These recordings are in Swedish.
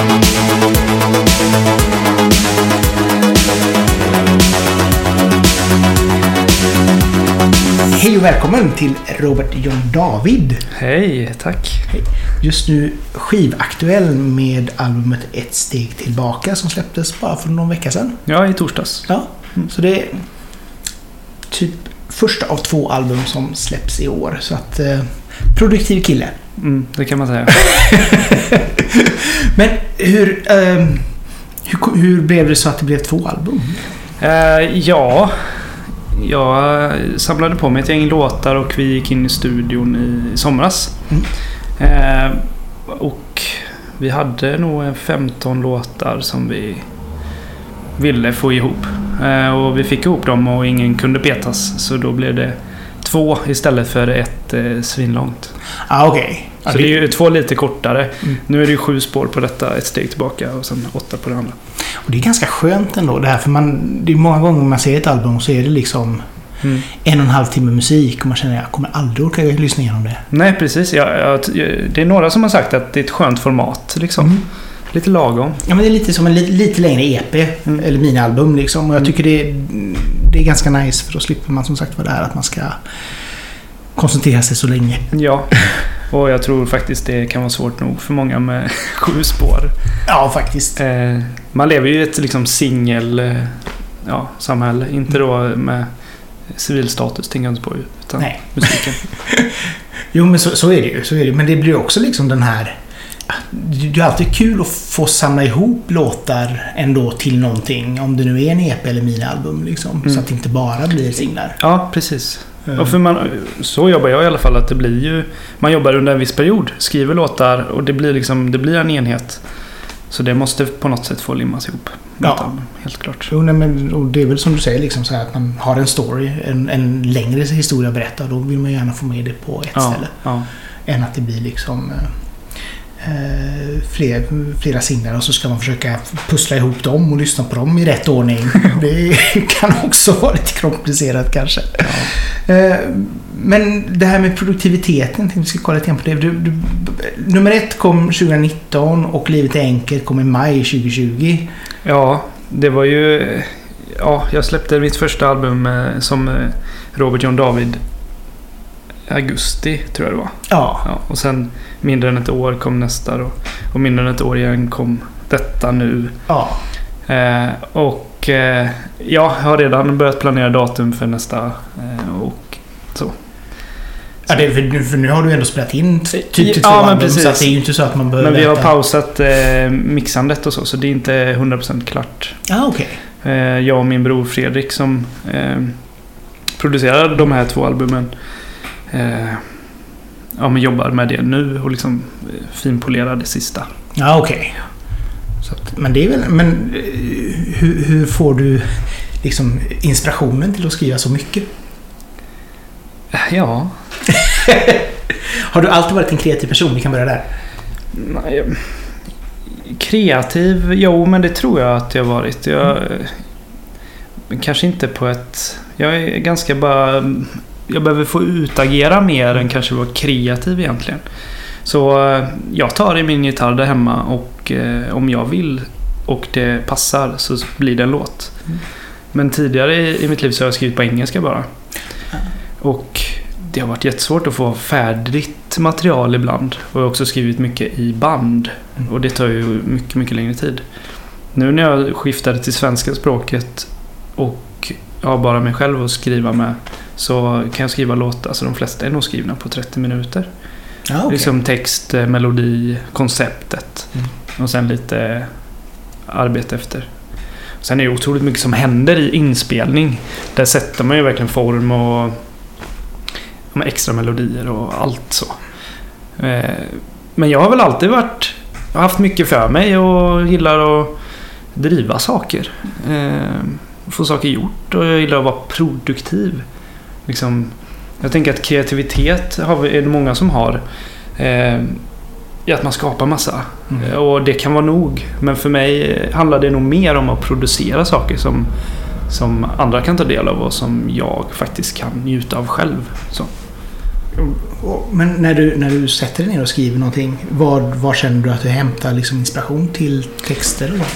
Hej och välkommen till Robert John David. Hej, tack. Just nu skivaktuell med albumet Ett steg tillbaka som släpptes bara för någon vecka sedan. Ja, i torsdags. Ja, så det är typ första av två album som släpps i år. Så att eh, produktiv kille. Mm, det kan man säga. Men hur, eh, hur, hur blev det så att det blev två album? Eh, ja, jag samlade på mig ett gäng låtar och vi gick in i studion i somras. Mm. Eh, och vi hade nog en 15 låtar som vi ville få ihop. Eh, och vi fick ihop dem och ingen kunde petas. Så då blev det två istället för ett eh, svinlångt. Ah, okej. Ja, Så det är ju två lite kortare. Mm. Nu är det ju sju spår på detta, ett steg tillbaka och sen åtta på det andra. Och det är ganska skönt ändå det här för man, det är många gånger man ser ett album så är det liksom Mm. en och en halv timme musik och man känner att jag kommer aldrig orka lyssna igenom det. Nej, precis. Jag, jag, det är några som har sagt att det är ett skönt format. Liksom. Mm. Lite lagom. Ja, men det är lite som en li, lite längre EP, Mm. eller minialbum liksom. Och jag tycker det, är- det är ganska nice för då slipper man som sagt vara där att man ska koncentrera sig så länge. Ja. Och jag tror faktiskt det kan vara svårt nog för många med sju spår. Ja, faktiskt. Eh, man lever ju i ett liksom singel eh, ja, samhälle. Inte då med civilstatus, inte på. Utan Nej. musiken. Jo, men så, så är det ju. Så är det. Men det blir också liksom den här... Det det är alltid kul att få samla ihop låtar ändå till någonting. Om det nu är en EP eller minialbum. Liksom, Mm. Så att det inte bara blir singlar. Ja, precis. Mm. Och för man, så jobbar jag i alla fall. Att det blir ju... Man jobbar under en viss period. Skriver låtar och det blir liksom... Det blir en enhet. Så det måste på något sätt få limmas ihop. Ja. Helt klart. Jo, nej, men, och det är väl som du säger, liksom så här att man har en story, en, en längre historia att berätta. Då vill man gärna få med det på ett Ja, ställe. ja. Än att det blir liksom eh, eh, fler, flera singlar och så ska man försöka pussla ihop dem och lyssna på dem i rätt ordning. Det kan också vara lite komplicerat kanske. Eh, Men det här med produktiviteten, vi ska kolla lite på det. Du, du, nummer ett kom 2019 och Livet är enkelt kom i maj 2020. ja, det var ju... Ja, jag släppte mitt första album eh, som eh, Robert John David augusti, tror jag det var. Ja, Ja, och sen mindre än ett år kom nästa då. Och mindre än ett år igen kom detta nu. ja. Eh, och eh, jag har redan börjat planera datum för nästa. Eh, och så. Ja, det för, nu- för nu har du ändå spelat in typ till två Ja, men album, precis. så det är ju inte så att man behöver Men vi har vänta. pausat eh, mixandet och så, så det är inte 100% klart. Ja, okej. Eh, jag och min bror Fredrik som eh, producerar de här två albumen eh, ja, men jobbar med det nu och liksom eh, finpolerar det sista. Ja, okej. Att- Men det är väl... Men eh, hur, hur får du liksom inspirationen till att skriva så mycket? Ja, Har du alltid varit en kreativ person? Vi kan börja där. Nej, Kreativ? Jo, men det tror jag att jag har varit. Jag, men Kanske inte på ett... Jag är ganska bara... Jag behöver få utagera mer än kanske vara kreativ egentligen. Så eh, jag tar i min gitarr där hemma och eh, om jag vill och det passar så blir det en låt. Mm. Men tidigare i, i mitt liv så har jag skrivit på engelska bara. Och det har varit jättesvårt att få färdigt material ibland. Och jag har också skrivit mycket i band. Mm. Och det tar ju mycket, mycket längre tid. Nu när jag skiftade till svenska språket och jag har bara mig själv att skriva med så kan jag skriva låtar, alltså de flesta är nog skrivna på 30 minuter. Ja, okej. Liksom text, eh, melodi, konceptet. Mm. Och sen lite arbete efter. Sen är det otroligt mycket som händer i inspelning. Där sätter man ju verkligen form och extra melodier och allt så. Eh, Men jag har väl alltid varit... Haft mycket för mig och gillar att driva saker. Eh, Få saker gjort och jag gillar att vara produktiv. Liksom, jag tänker att kreativitet har är det många som har. Eh, I att man skapar massa. Mm. Eh, Och det kan vara nog. Men för mig eh, handlar det nog mer om att producera saker som, som andra kan ta del av och som jag faktiskt kan njuta av själv. Så. Men när du, när du sätter dig ner och skriver någonting, var, var känner du att du hämtar liksom inspiration till texter? Och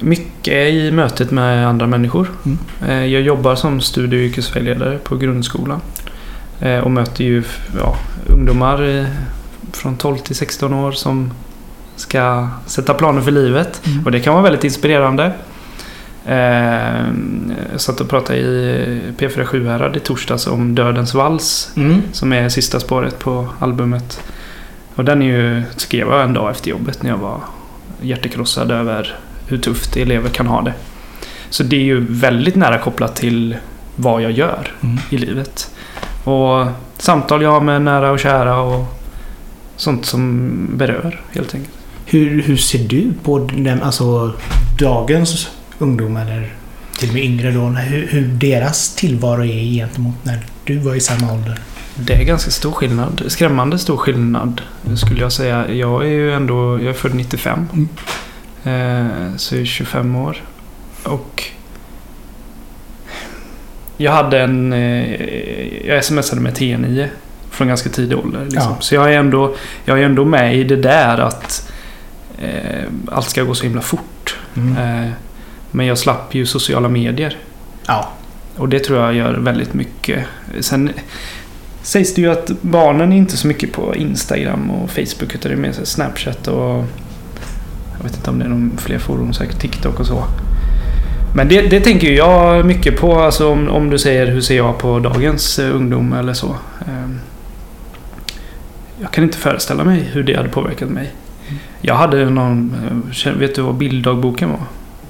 mycket i mötet med andra människor. Mm. Eh, jag jobbar som studie och yrkesvägledare på grundskolan. Eh, och möter ju ja, ungdomar från 12 till 16 år som ska sätta planer för livet. Mm. Och det kan vara väldigt inspirerande. Eh, jag satt och pratade i P4 Sjuhärad i torsdags om Dödens vals. Mm. Som är sista spåret på albumet. Och den är ju, skrev jag en dag efter jobbet när jag var hjärtekrossad över hur tufft elever kan ha det. Så det är ju väldigt nära kopplat till vad jag gör Mm. i livet. Och samtal jag har med nära och kära och sånt som berör helt enkelt. Hur, hur ser du på den, alltså, dagens ungdom eller till och med yngre då? Hur, hur deras tillvaro är gentemot när du var i samma ålder? Det är ganska stor skillnad. Skrämmande stor skillnad skulle jag säga. Jag är ju ändå, jag är född 95. Mm. Eh, så jag är 25 år. Och jag hade en... Eh, jag smsade med T9 från ganska tidig ålder. Liksom. Ja. Så jag är, ändå, jag är ändå med i det där att eh, allt ska gå så himla fort. Mm. Eh, men jag slapp ju sociala medier. Ja. Och det tror jag gör väldigt mycket. Sen sägs det ju att barnen är inte så mycket på Instagram och Facebook utan det är mer Snapchat och jag vet inte om det är någon fler forum, säkert TikTok och så. Men det, det tänker jag mycket på, alltså om, om du säger hur ser jag på dagens eh, ungdom eller så. Ehm, Jag kan inte föreställa mig hur det hade påverkat mig. Jag hade någon, eh, vet du vad bilddagboken var?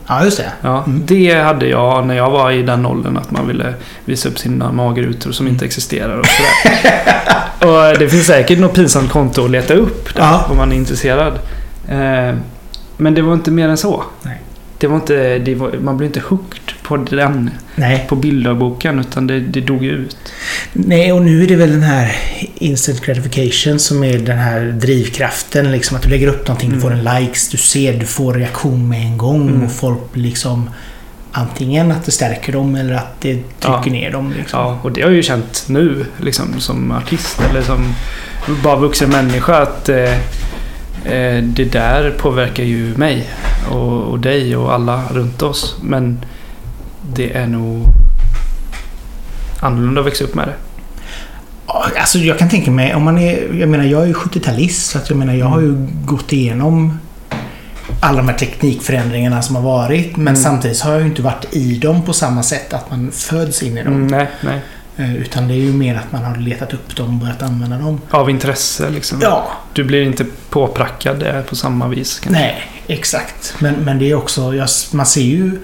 Ja, just det. Ja, Mm. det hade jag när jag var i den åldern att man ville visa upp sina magrutor som inte existerar och sådär. och det finns säkert något pinsamt konto att leta upp där Ja. om man är intresserad. Men det var inte mer än så. Nej. Det var inte, det var, man blev inte hooked på den, Nej. på bilddagboken utan det, det dog ut. Nej, och nu är det väl den här instant gratification som är den här drivkraften. Liksom att du lägger upp någonting, du Mm. får en likes, du ser, du får reaktion med en gång Mm. och folk liksom antingen att det stärker dem eller att det trycker Ja. ner dem. Liksom. Ja, och det har jag ju känt nu liksom, som artist eller som bara vuxen människa att eh, det där påverkar ju mig och, och dig och alla runt oss. Men det är nog annorlunda att växa upp med det. Alltså jag kan tänka mig, om man är... Jag menar, jag är ju 70-talist så att jag menar, jag har ju gått igenom alla de här teknikförändringarna som har varit. Men Mm. samtidigt har jag ju inte varit i dem på samma sätt att man föds in i dem. Mm, nej, nej. Eh, Utan det är ju mer att man har letat upp dem och börjat använda dem. Av intresse liksom. Ja, Du blir inte påprackad där på samma vis. kanske. nej, exakt. Men, men det är också, jag, man ser ju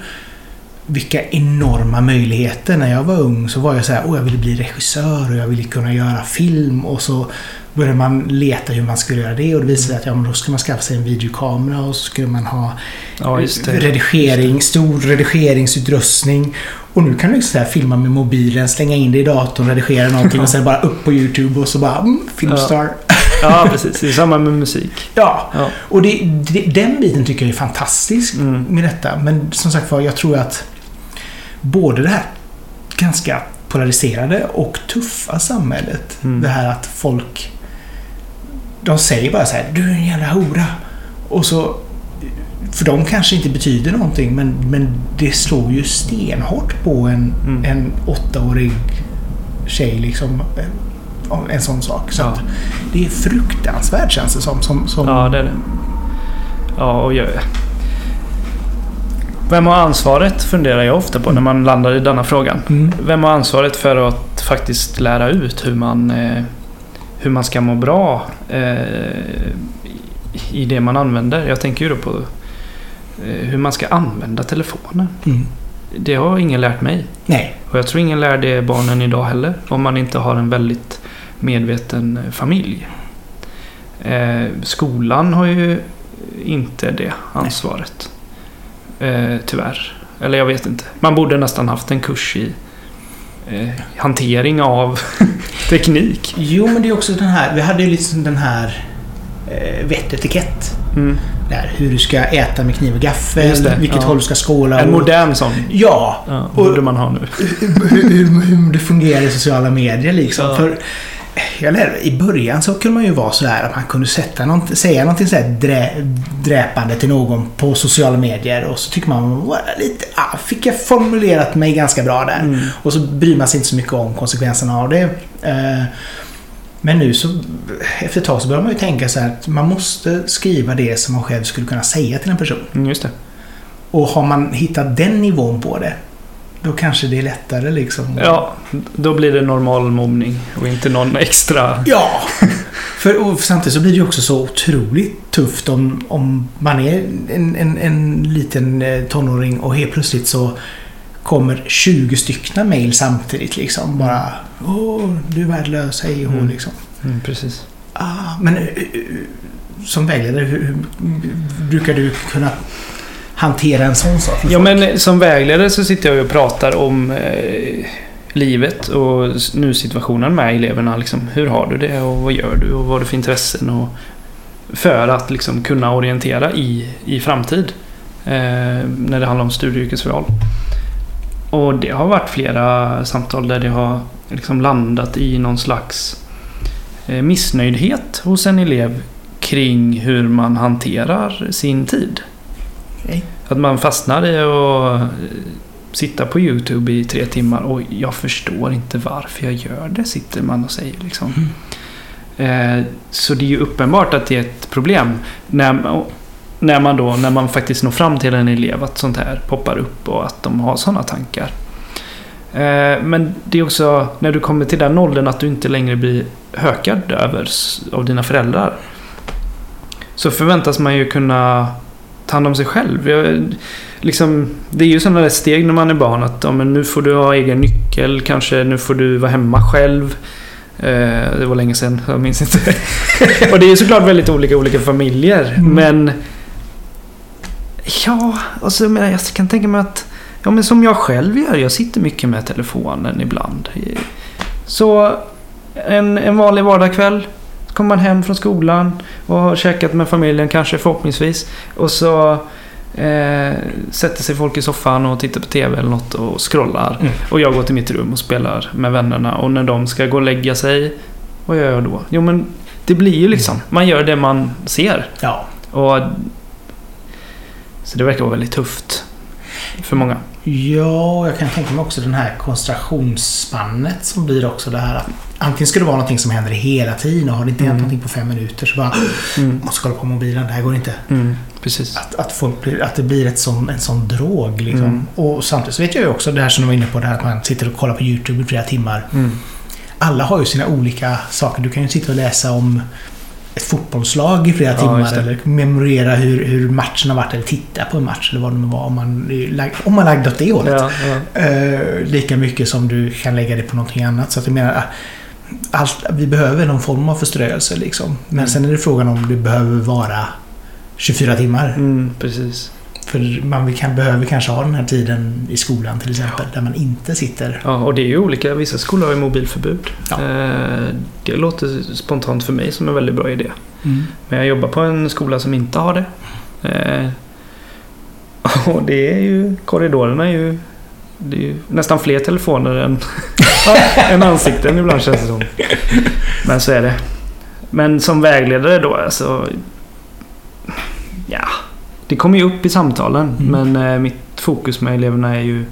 vilka enorma möjligheter. När jag var ung så var jag så här, åh jag ville bli regissör och jag ville kunna göra film. Och så började man leta hur man skulle göra det och det visade sig att ja, men då skulle man skaffa sig en videokamera och så skulle man ha Ja, det. redigering, stor redigeringsutrustning. Och nu kan du liksom filma med mobilen, slänga in det i datorn, redigera någonting och sen bara upp på YouTube och så bara mm, Filmstar. Ja, precis. Det är samma med musik. Ja, Ja. och det, det, den biten tycker jag är fantastisk Mm. med detta. Men som sagt var, jag tror att både det här ganska polariserade och tuffa samhället. Mm. Det här att folk... De säger bara så här, du är en jävla hora. Och så... För de kanske inte betyder någonting men, men det slår ju stenhårt på en, Mm. en åttaårig tjej liksom. En, en sån sak. Så Ja. det är fruktansvärt känns det som. som, som Ja, det är det. Ja, och jag... Vem har ansvaret funderar jag ofta på när man landar i denna frågan. Mm. Vem har ansvaret för att faktiskt lära ut hur man, eh, hur man ska må bra eh, i det man använder? Jag tänker ju då på eh, hur man ska använda telefonen. Mm. Det har ingen lärt mig. Nej. Och jag tror ingen lär det barnen idag heller. Om man inte har en väldigt medveten eh, familj. Eh, skolan har ju inte det ansvaret. Eh, tyvärr. Eller jag vet inte. Man borde nästan haft en kurs i eh, hantering av teknik. Jo, men det är också den här... Vi hade ju liksom den här eh, vett och etikett. Mm. Där, hur du ska äta med kniv och gaffel, det, vilket ja. håll du ska skåla. En och- modern sån. Ja, Ja, borde man ha nu. hur, hur, hur det fungerar i sociala medier liksom. Ja. För jag lärde, I början så kunde man ju vara så här att man kunde sätta något, säga någonting så drä, dräpande till någon på sociala medier och så tycker man lite, ah, fick jag formulerat mig ganska bra där. Mm. Och så bryr man sig inte så mycket om konsekvenserna av det. Eh, Men nu så efter ett tag så börjar man ju tänka så här att man måste skriva det som man själv skulle kunna säga till en person. Mm, Just det. Och har man hittat den nivån på det då kanske det är lättare liksom. Ja, då blir det normal mobbning och inte någon extra... Ja! För samtidigt så blir det ju också så otroligt tufft om, om man är en, en, en liten eh, tonåring och helt plötsligt så kommer 20 stycken mejl samtidigt liksom. Bara Åh, du är värdelös, hej och hå", Mm. liksom. Mm, precis. Ah, men eh, eh, som vägledare, hur, hur brukar du kunna hantera en sån sak? Ja, men eh, som vägledare så sitter jag och pratar om eh, livet och nu-situationen med eleverna. Liksom, hur har du det och vad gör du och vad har du för intressen? Och, för att liksom kunna orientera i, i framtid. Eh, när det handlar om studie och yrkesval. Och det har varit flera samtal där det har liksom landat i någon slags eh, missnöjdhet hos en elev kring hur man hanterar sin tid. Okej. Att man fastnar i att eh, sitta på YouTube i tre timmar och jag förstår inte varför jag gör det, sitter man och säger liksom. Eh, Så det är ju uppenbart att det är ett problem när, när man då, när man faktiskt når fram till en elev att sånt här poppar upp och att de har sådana tankar. Eh, Men det är också när du kommer till den åldern att du inte längre blir hökad över av dina föräldrar. Så förväntas man ju kunna ta hand om sig själv. Jag, liksom, det är ju sådana där steg när man är barn att ja, nu får du ha egen nyckel, kanske nu får du vara hemma själv. Eh, det var länge sedan, jag minns inte. och det är ju såklart väldigt olika olika familjer. Mm. Men... Ja, alltså, jag, menar, jag kan tänka mig att... Ja, men som jag själv gör. Jag sitter mycket med telefonen ibland. Så en, en vanlig vardagskväll. Kommer man hem från skolan och har käkat med familjen kanske förhoppningsvis. Och så eh, sätter sig folk i soffan och tittar på TV eller något och scrollar. Mm. Och jag går till mitt rum och spelar med vännerna. Och när de ska gå och lägga sig, vad gör jag då? Jo men det blir ju liksom, man gör det man ser. Ja. Och, så det verkar vara väldigt tufft för många. Ja, jag kan tänka mig också den här koncentrationsspannet som blir också det här att antingen ska det vara någonting som händer hela tiden och har det inte hänt Mm. någonting på fem minuter så bara Mm. måste kolla på mobilen, det här går inte. Mm, precis. Att, att, folk blir, att det blir ett sån, en sån drog liksom. Mm. Och samtidigt vet jag ju också det här som du var inne på, det här att man sitter och kollar på YouTube i flera timmar. Mm. Alla har ju sina olika saker. Du kan ju sitta och läsa om ett fotbollslag i flera Ja, timmar eller memorera hur, hur matchen har varit eller titta på en match eller vad det nu var om man, om man är lagd åt det hållet. Ja, ja. Eh, lika mycket som du kan lägga det på någonting annat. Så att jag menar, allt, vi behöver någon form av förströelse liksom. Men Mm. sen är det frågan om det behöver vara 24 timmar. Mm, precis. För man kan, behöver kanske ha den här tiden i skolan till exempel. Där man inte sitter... Ja, och det är ju olika. Vissa skolor har ju mobilförbud. Ja. Eh, Det låter spontant för mig som en väldigt bra idé. Mm. Men jag jobbar på en skola som inte har det. Eh, Och det är ju, korridorerna är ju, det är ju nästan fler telefoner än, än ansikten ibland känns det som. Men så är det. Men som vägledare då alltså, ja, det kommer ju upp i samtalen. Mm. Men eh, mitt fokus med eleverna är ju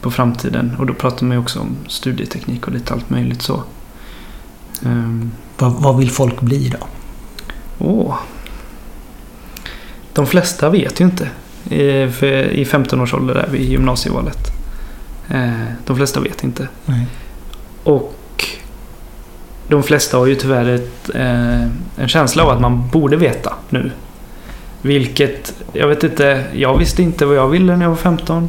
på framtiden. Och då pratar man ju också om studieteknik och lite allt möjligt så. Ehm, Vad, vad vill folk bli då? Åh. De flesta vet ju inte. I, för I 15 års ålder är vi i gymnasievalet. Eh, De flesta vet inte. Nej. Och de flesta har ju tyvärr ett, eh, en känsla av att man borde veta nu. Vilket, jag vet inte, jag visste inte vad jag ville när jag var 15.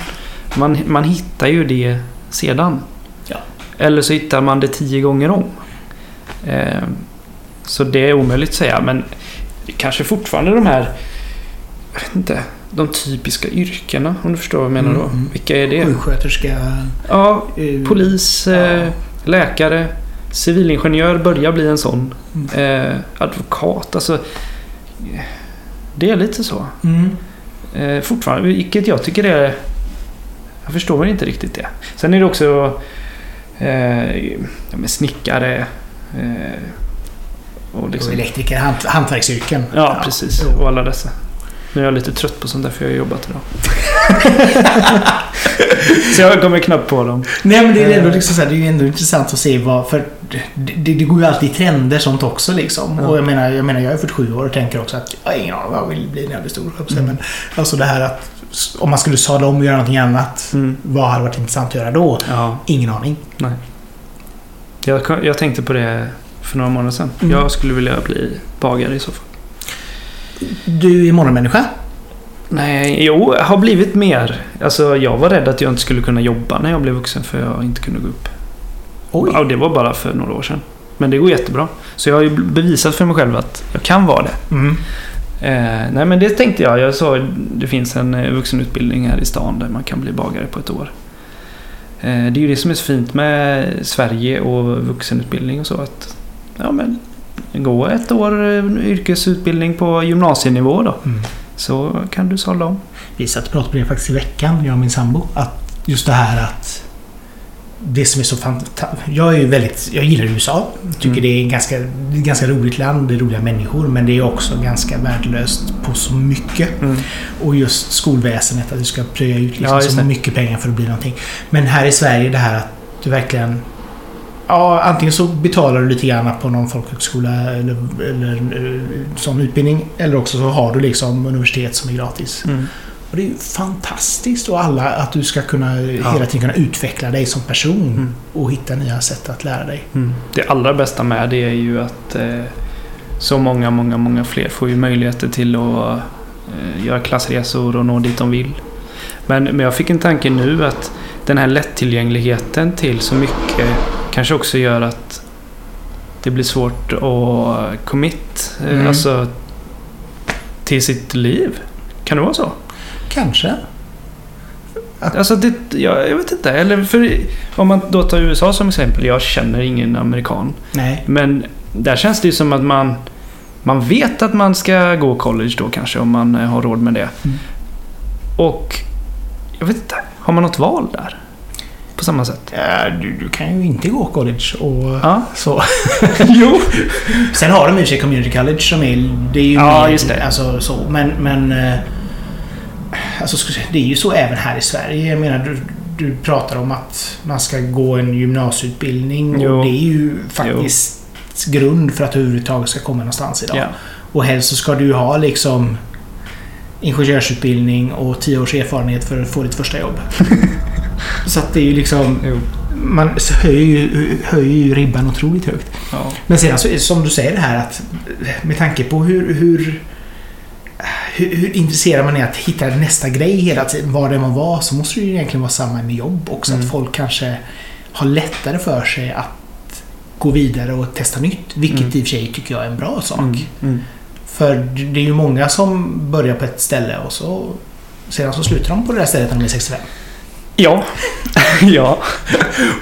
Man, man hittar ju det sedan. Ja. Eller så hittar man det tio gånger om. Eh, så det är omöjligt att säga, men kanske fortfarande de här, jag vet inte, de typiska yrkena om du förstår vad jag menar då. Mm. Vilka är det? Sjuksköterska... Ja, eh, Polis, eh, Ja. läkare, civilingenjör börjar bli en sån. Mm. Eh, advokat, alltså det är lite så. Mm. Eh, fortfarande, vilket jag tycker är... Jag förstår väl inte riktigt det. Sen är det också eh, ja, snickare eh, och Och liksom, elektriker, hant, hantverksyrken. Ja, precis. jo. Och alla dessa. Nu är jag lite trött på sånt där för jag har jobbat idag. Så jag kommer knappt på dem. Nej men det är ändå, liksom så här, det är ju ändå intressant att se vad... För det, det, går ju alltid i trender sånt också liksom. Ja. Och jag menar, jag menar, jag är 47 år och tänker också att jag har ingen aning vad jag vill bli när jag blir stor. Mm. Men alltså det här att om man skulle sadla om och göra någonting annat. Mm. Vad hade varit intressant att göra då? Ja, Ingen aning. nej. Jag, jag tänkte på det för några månader sedan. Mm. Jag skulle vilja bli bagare i så fall. Du är morgonmänniska. Nej, jo, jag har blivit mer. Alltså, jag var rädd att jag inte skulle kunna jobba när jag blev vuxen för jag inte kunde gå upp. Oj. Ja, det var bara för några år sedan. Men det går jättebra. Så jag har ju bevisat för mig själv att jag kan vara det. Mm. Eh, nej men det tänkte jag. Jag sa det finns en eh, vuxenutbildning här i stan där man kan bli bagare på ett år. Eh, det är ju det som är så fint med Sverige och vuxenutbildning och så. att ja, men, Gå ett år eh, yrkesutbildning på gymnasienivå då. Mm. Så kan du sadla om. Vi satt och pratade på det faktiskt i veckan, jag och min sambo. Att just det här att det som är så fantastiskt. Jag är ju väldigt... Jag gillar USA. Tycker Mm. det är ett ganska, ganska roligt land. Det är roliga människor. Men det är också ganska värdelöst på så mycket. Och just skolväsendet. Att du ska plöja ut liksom Ja, så mycket pengar för att bli någonting. Men här i Sverige det här att du verkligen... Ja, antingen så betalar du lite grann på någon folkhögskola eller, eller eh, sån utbildning. Eller också så har du liksom universitet som är gratis. Mm. Och det är ju fantastiskt och alla att du ska kunna hela tiden kunna utveckla dig som person Mm. och hitta nya sätt att lära dig. Mm. Det allra bästa med det är ju att eh, så många, många, många fler får ju möjligheter till att eh, göra klassresor och nå dit de vill. Men, men jag fick en tanke nu att den här lättillgängligheten till så mycket kanske också gör att det blir svårt att commit eh, Mm. alltså, till sitt liv. Kan det vara så? Kanske. Alltså det, jag, jag vet inte. Eller för, om man då tar USA som exempel. Jag känner ingen amerikan. Nej. Men där känns det ju som att man, man vet att man ska gå college då kanske om man eh, har råd med det. Mm. Och jag vet inte, har man något val där? På samma sätt? Ja, du, du kan ju inte gå college och Ja. så. jo! Sen har de för sig community college som är... Det är ju Ja, mer, just det. Alltså, så, men... men eh, alltså, det är ju så även här i Sverige. Jag menar, du, du pratar om att man ska gå en gymnasieutbildning. Jo. Och det är ju faktiskt grund för att du överhuvudtaget ska komma någonstans idag. Ja. Och helst så ska du ju ha liksom ingenjörsutbildning och tio års erfarenhet för att få ditt första jobb. så att det är ju liksom... Jo. Man höjer ju, höjer ju ribban otroligt högt. Ja. Men sedan så som du säger det här att med tanke på hur, hur, hur, hur intresserad man är att hitta nästa grej hela tiden, vad det må vara, så måste det ju egentligen vara samma med jobb också. Mm. Att folk kanske har lättare för sig att gå vidare och testa nytt. Vilket Mm. i och för sig tycker jag är en bra sak. Mm. Mm. För det är ju många som börjar på ett ställe och så sedan så slutar de på det där stället när de är 65. Ja. ja.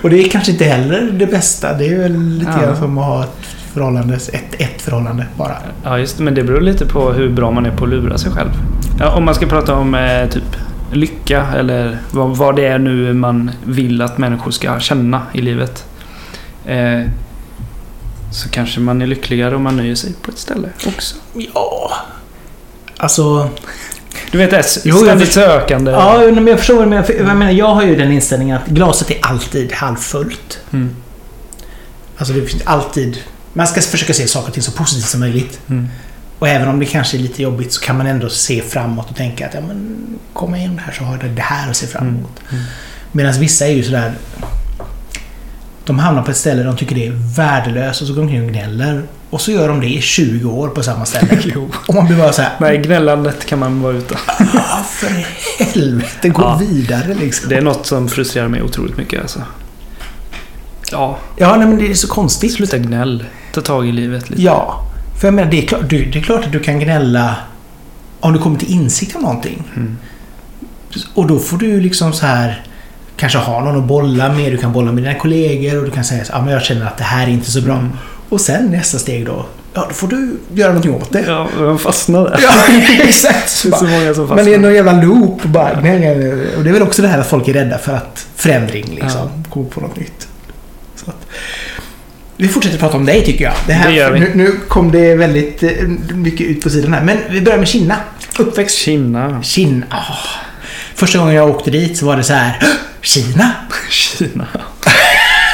Och det är kanske inte heller det bästa. Det är väl lite Ja. grann som att ha ett förhållande, ett, ett förhållande bara. Ja, just det. Men det beror lite på hur bra man är på att lura sig själv. Ja, om man ska prata om eh, typ lycka eller vad, vad det är nu man vill att människor ska känna i livet. Eh, så kanske man är lyckligare om man nöjer sig på ett ställe också. Ja. Alltså... Du vet det jag ständigt sökande. Ja, men jag förstår menar. För Jag menar, jag har ju den inställningen att glaset är alltid halvfullt. Mm. Alltså det finns alltid... Man ska försöka se saker och ting så positivt som möjligt. Mm. Och även om det kanske är lite jobbigt så kan man ändå se framåt och tänka att ja, men, komma igen här så har jag det här att se fram emot. Mm. Medan vissa är ju sådär... De hamnar på ett ställe de tycker det är värdelöst och så går de omkring och gnäller. Och så gör de det i 20 år på samma ställe. Jo. och man blir bara såhär... Nej, gnällandet kan man vara utan. Ja, för helvete, gå Ja. vidare liksom. Det är något som frustrerar mig otroligt mycket alltså. Ja, Ja, nej, men det är så konstigt. sluta gnäll. Ta tag i livet lite. Ja. För jag menar, det är, klart, du, det är klart att du kan gnälla om du kommer till insikt om någonting. Mm. Och då får du liksom så här kanske ha någon att bolla med. Du kan bolla med dina kollegor och du kan säga så, ja, men jag känner att det här är inte så bra. Mm. Och sen nästa steg då. Ja, ja, då får du göra någonting åt det. Ja, jag fastnade där. Ja, exakt. Det är så många som Men det är fastnar. någon jävla loop. Bara, nej. Och det är väl också det här att folk är rädda för att förändring liksom. Gå på något nytt. Så att, vi fortsätter prata om dig tycker jag. Det, här, Det gör vi. Nu, nu kom det väldigt eh, mycket ut på sidan här. Men vi börjar med Kina. Uppväxt. Kina. Kina. Ah. Första gången jag åkte dit så var det så här. "Hå! Kina? Kina.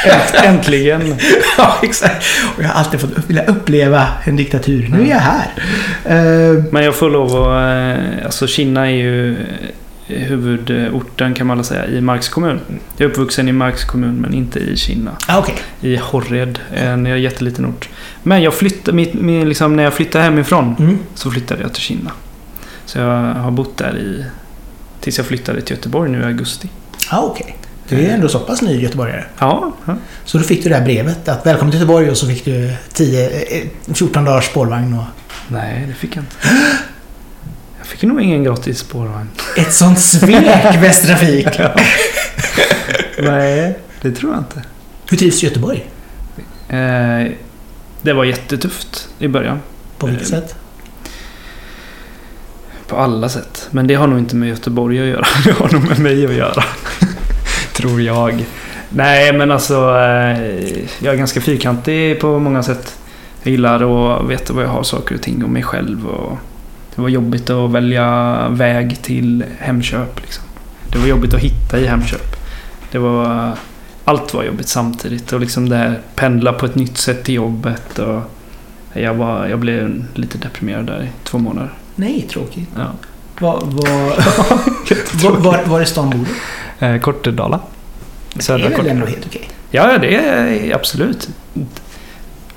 Änt- Äntligen. ja, exakt. Och jag har alltid fått upp, vilja uppleva en diktatur. Nu är jag här. Eh, Men jag får lov att... eh, Alltså Kina är ju eh, huvudorten kan man väl säga i Marks kommun. Jag är uppvuxen i Marks kommun men inte i Kina. ah, Okej. I Horred, en jätteliten ort. Men jag flyttade, mitt, min, liksom, när jag flyttade hemifrån Mm. så flyttade jag till Kina. Så jag har bott där i... Tills jag flyttade till Göteborg nu i augusti. Ah, okej. Du är ändå så pass ny göteborgare. Ja, ja. Så då fick du det här brevet att välkommen till Göteborg och så fick du 10, eh, 14 dagars spårvagn och Nej, det fick jag inte. Jag fick nog ingen gratis spårvagn. ett sånt svek Västtrafik. Nej, det tror jag inte. Hur trivs du i Göteborg? Eh, det var jättetufft i början. På vilket Eh, sätt? På alla sätt. Men det har nog inte med Göteborg att göra. Det har nog med mig att göra. Tror jag. Nej, men alltså. Eh, jag är ganska fyrkantig på många sätt. Jag gillar att veta vad jag har saker och ting om mig själv. Och det var jobbigt att välja väg till Hemköp. Liksom. Det var jobbigt att hitta i Hemköp. Det var... Allt var jobbigt samtidigt. Och liksom det här pendla på ett nytt sätt till jobbet. Och jag, var, jag blev lite deprimerad där i två månader. Nej, tråkigt. Ja. Var, var, var, var, var i stan bor du? Eh, Kortedala. Det Södra är väl Kortedala. ändå helt okej? Ja, det är absolut.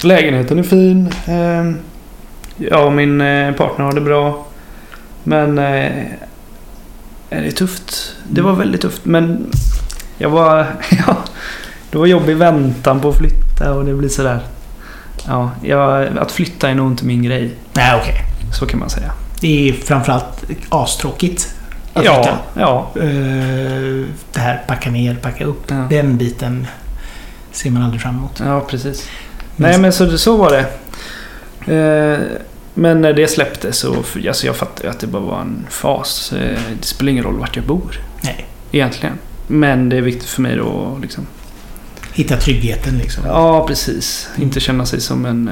Lägenheten är fin. Eh, Jag och min eh, partner har det bra. Men eh, det är tufft. Det var väldigt tufft. Men jag var... Ja, det var jobbig väntan på att flytta och det blir sådär. Ja, jag, att flytta är nog inte min grej. Nej, okej. Så kan man säga. Det är framförallt astråkigt att Ja, ja. Eh, Det här packa ner, packa upp. Ja. Den biten ser man aldrig fram emot. Ja, precis. Nej, men så, så var det. Eh, men när det släpptes så... Alltså jag fattade ju att det bara var en fas. Eh, det spelar ingen roll vart jag bor. Nej. Egentligen. Men det är viktigt för mig då att liksom... Hitta tryggheten liksom. Ja, precis. Inte känna sig som en...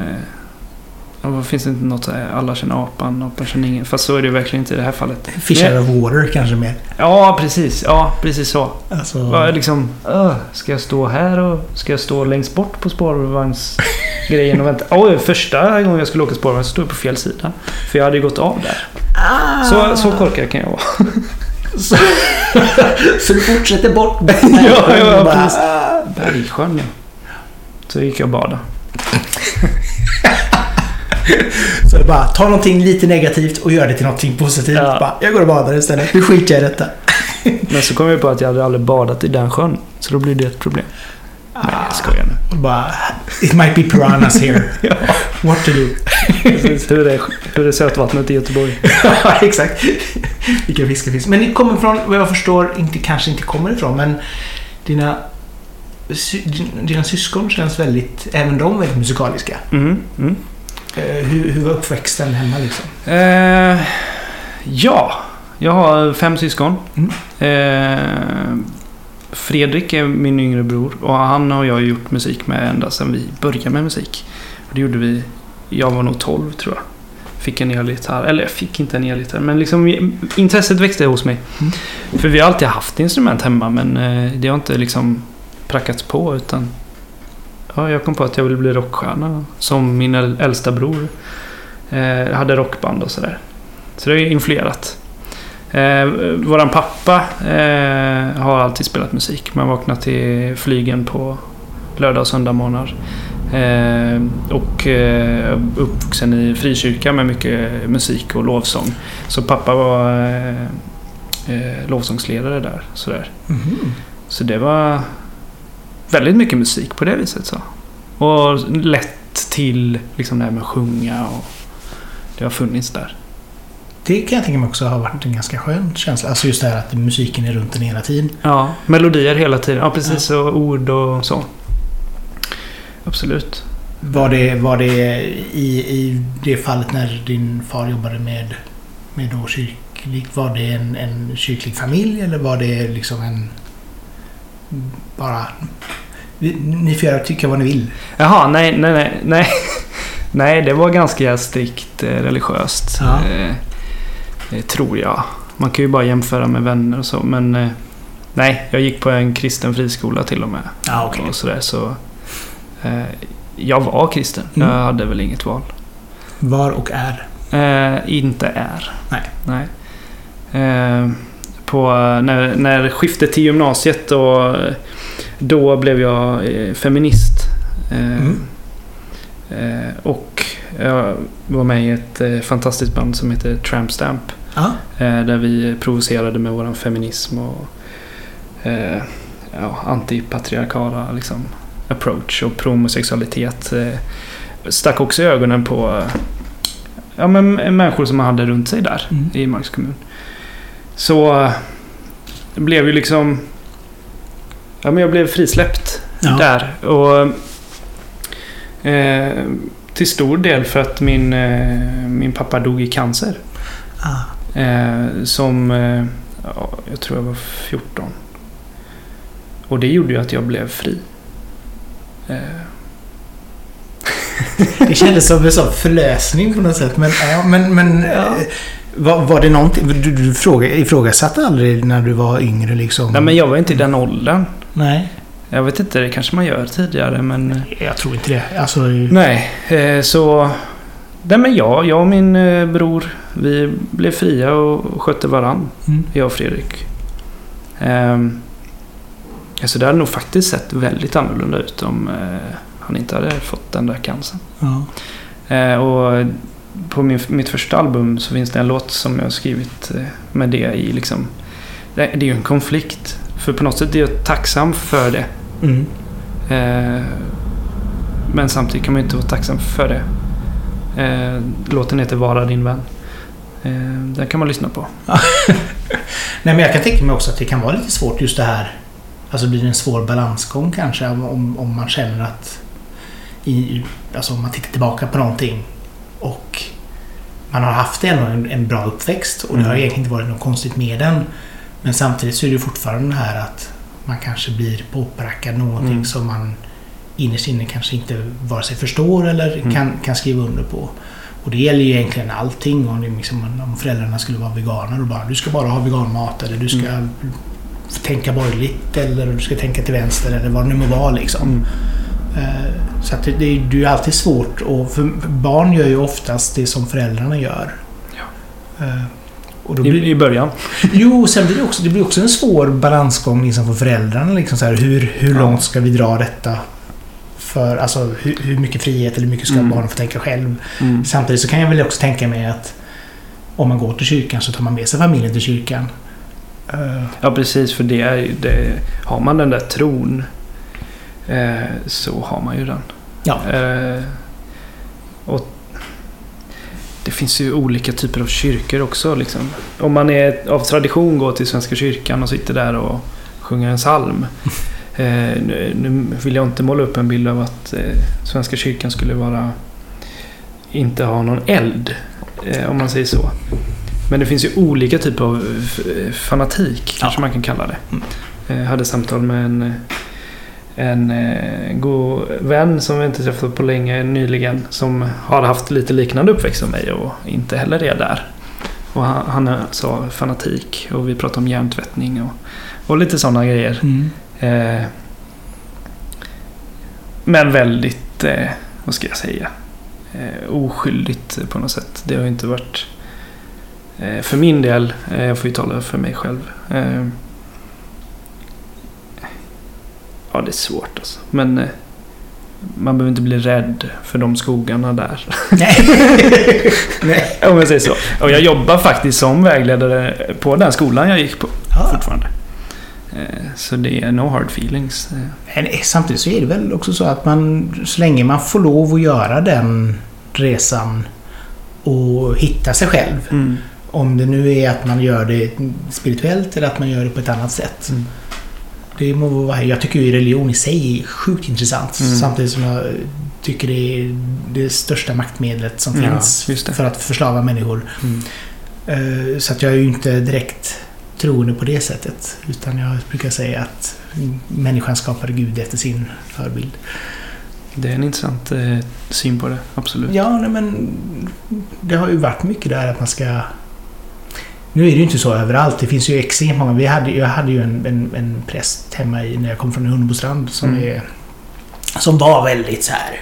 Ja, finns det inte något så här, alla känner apan, apan känner ingen. Fast så är det verkligen inte i det här fallet. Fish out of water kanske mer. Ja, precis. Ja, precis så. Alltså, Ja, liksom, öh, ska jag stå här och ska jag stå längst bort på spårvagnsgrejen och vänta? Oj, första gången jag skulle åka spårvagn så stod jag på fel sida. För jag hade ju gått av där. ah, Så, så korkad kan jag vara. så, så du fortsätter bort? Ja, ja, Bara, precis. ah. Bergsjön ja. Så gick jag och badade. Så det bara, ta någonting lite negativt och gör det till någonting positivt. Ja. Bara, jag går och badar istället. Nu skiter jag i detta. Men så kom jag på att jag hade aldrig badat i den sjön. Så då blir det ett problem. Nej, jag skojar nu. Och bara, it might be piranhas here. Ja, What to do? precis. Hur är, hur är sötvattnet i Göteborg? Ja, exakt. Vilka fiskar finns. Men ni kommer från, vad jag förstår, inte, kanske inte kommer ifrån, men dina, dina syskon känns väldigt, även de väldigt musikaliska. Mm, mm. Eh, hur, hur var uppväxten hemma liksom? Eh, ja, jag har fem syskon. Mm. Eh, Fredrik är min yngre bror och han har jag gjort musik med ända sedan vi började med musik. Det gjorde vi, jag var nog 12 tror jag. Fick en elgitarr, eller jag fick inte en elgitarr men liksom intresset växte hos mig. Mm. För vi har alltid haft instrument hemma men eh, det har inte liksom prackats på utan ja, jag kom på att jag ville bli rockstjärna som min äl- äldsta bror eh, hade rockband och sådär. Så det har influerat. Eh, våran pappa eh, har alltid spelat musik. Man vaknar till flygen på lördag och söndag morgnar. Eh, och eh, uppvuxen i frikyrka med mycket musik och lovsång. Så pappa var eh, eh, lovsångsledare där. Sådär. Mhm. Så det var väldigt mycket musik på det viset. Så. Och lätt till liksom det här med att sjunga och det har funnits där. Det kan jag tänka mig också har varit en ganska skön känsla. Alltså just det här att musiken är runt en hela tiden. Ja, melodier hela tiden. Ja, precis. Och ord och så. Absolut. Var det, var det i, i det fallet när din far jobbade med, med då kyrkligt, var det en, en kyrklig familj eller var det liksom en... Bara... Ni får göra tycka vad ni vill. Jaha, nej, nej, nej. Nej, nej det var ganska strikt eh, religiöst. Ja. Eh, eh, tror jag. Man kan ju bara jämföra med vänner och så, men... Eh, nej, jag gick på en kristen friskola till och med. Ja, okej. Och sådär, så... Eh, jag var kristen. Mm. Jag hade väl inget val. Var och är. Eh, inte är. Nej. Nej. Eh, på, när, när skiftet till gymnasiet och då blev jag eh, feminist. Eh, Mm. eh, och jag var med i ett eh, fantastiskt band som heter Tramp Stamp. Ja. Eh, där vi provocerade med våran feminism och eh, ja, antipatriarkala liksom, approach och promosexualitet. Eh, stack också i ögonen på eh, ja, men, människor som man hade runt sig där Mm. i Marks kommun. Så eh, det blev ju liksom... Ja, men jag blev frisläppt Ja. där. Och eh, till stor del för att min, eh, min pappa dog i cancer. Ah. Eh, som... Eh, ja, jag tror jag var 14. Och det gjorde ju att jag blev fri. Eh, Det kändes som en sån förlösning på något sätt. Men, ja, men, men Ja. Var, var det någonting... Du, du fråga, ifrågasatte aldrig när du var yngre liksom? nej, men jag var inte i den åldern. Nej, Jag vet inte, det kanske man gör tidigare men... jag tror inte det. Alltså, Nej, eh, så... Nej men jag, jag och min eh, bror, vi blev fria och skötte varann. mm. Jag och Fredrik. Ehm, alltså det hade nog faktiskt sett väldigt annorlunda ut om eh, han inte hade fått den där cancern. ja. Och på min, mitt första album så finns det en låt som jag har skrivit eh, med det i liksom... Det, är ju en konflikt. För på något sätt är jag tacksam för det. Mm. Eh, men samtidigt kan man ju inte vara tacksam för det. Eh, låten heter Vara din vän. Eh, den kan man lyssna på. Nej, men jag kan tänka mig också att det kan vara lite svårt just det här. Alltså blir det en svår balansgång kanske om, om man känner att... I, alltså om man tittar tillbaka på någonting och man har haft en, en bra uppväxt och det har Mm. egentligen inte varit något konstigt med den. Men samtidigt så är det fortfarande det här att man kanske blir påprackad någonting Mm. som man innerst inne kanske inte vare sig förstår eller Mm. kan, kan skriva under på. Och det gäller ju egentligen allting. Om, det liksom, om föräldrarna skulle vara veganer och bara du ska bara ha veganmat eller du ska Mm. tänka borgerligt eller du ska tänka till vänster eller vad det nu må vara liksom. Eh, Så att det, är- ju alltid svårt och barn gör ju oftast det som föräldrarna gör. Ja. Eh, Och då I, blir, I början. jo, sen blir det också, det blir också en svår balansgång liksom för föräldrarna. Liksom så här, hur, hur Ja. långt ska vi dra detta? För, alltså, hur, hur mycket frihet eller hur mycket ska Mm. barnen få tänka själv? Mm. Samtidigt så kan jag väl också tänka mig att om man går till kyrkan så tar man med sig familjen till kyrkan. Eh, Ja, precis. För det är det, har man den där tron så har man ju den. Ja. Eh, och det finns ju olika typer av kyrkor också. Liksom. Om man är av tradition går till Svenska kyrkan och sitter där och sjunger en psalm. Eh, nu, nu vill jag inte måla upp en bild av att eh, Svenska kyrkan skulle vara inte ha någon eld. Eh, om man säger så. Men det finns ju olika typer av f- fanatik, kanske man kan kalla det. Mm. Jag hade samtal med en, en eh, god vän som jag inte träffat på länge nyligen. Som har haft lite liknande uppväxt som mig och inte heller är där. Och han, han sa fanatik och vi pratade om hjärntvättning och, och lite sådana grejer. mm. Eh, men väldigt, eh, vad ska jag säga, eh, oskyldigt på något sätt. Det har ju inte varit, eh, för min del, eh, jag får ju tala för mig själv. Eh, ja, det är svårt alltså. Men eh, man behöver inte bli rädd för de skogarna där. Nej. Nej. Om jag säger så. Och jag jobbar faktiskt som vägledare på den skolan jag gick på Ja. fortfarande. Eh, Så det är no hard feelings. Eh, Men samtidigt så är det väl också så att man, så länge man får lov att göra den resan och hitta sig själv. Mm. Om det nu är att man gör det spirituellt eller att man gör det på ett annat sätt. Mm. Det må vara, jag tycker ju religion i sig är sjukt intressant. Mm. Samtidigt som jag tycker det är det största maktmedlet som Ja, finns för att förslava människor. Mm. Eh, Så att jag är ju inte direkt troende på det sättet. Utan jag brukar säga att människan skapade Gud efter sin förebild. Det är en intressant eh, syn på det, absolut. Ja, nej, men det har ju varit mycket där att man ska... Nu är det ju inte så överallt. Det finns ju extremt många. Vi hade, jag hade ju en, en, en präst hemma i, när jag kom från Hunnebostrand som, Mm. är, som var väldigt så här...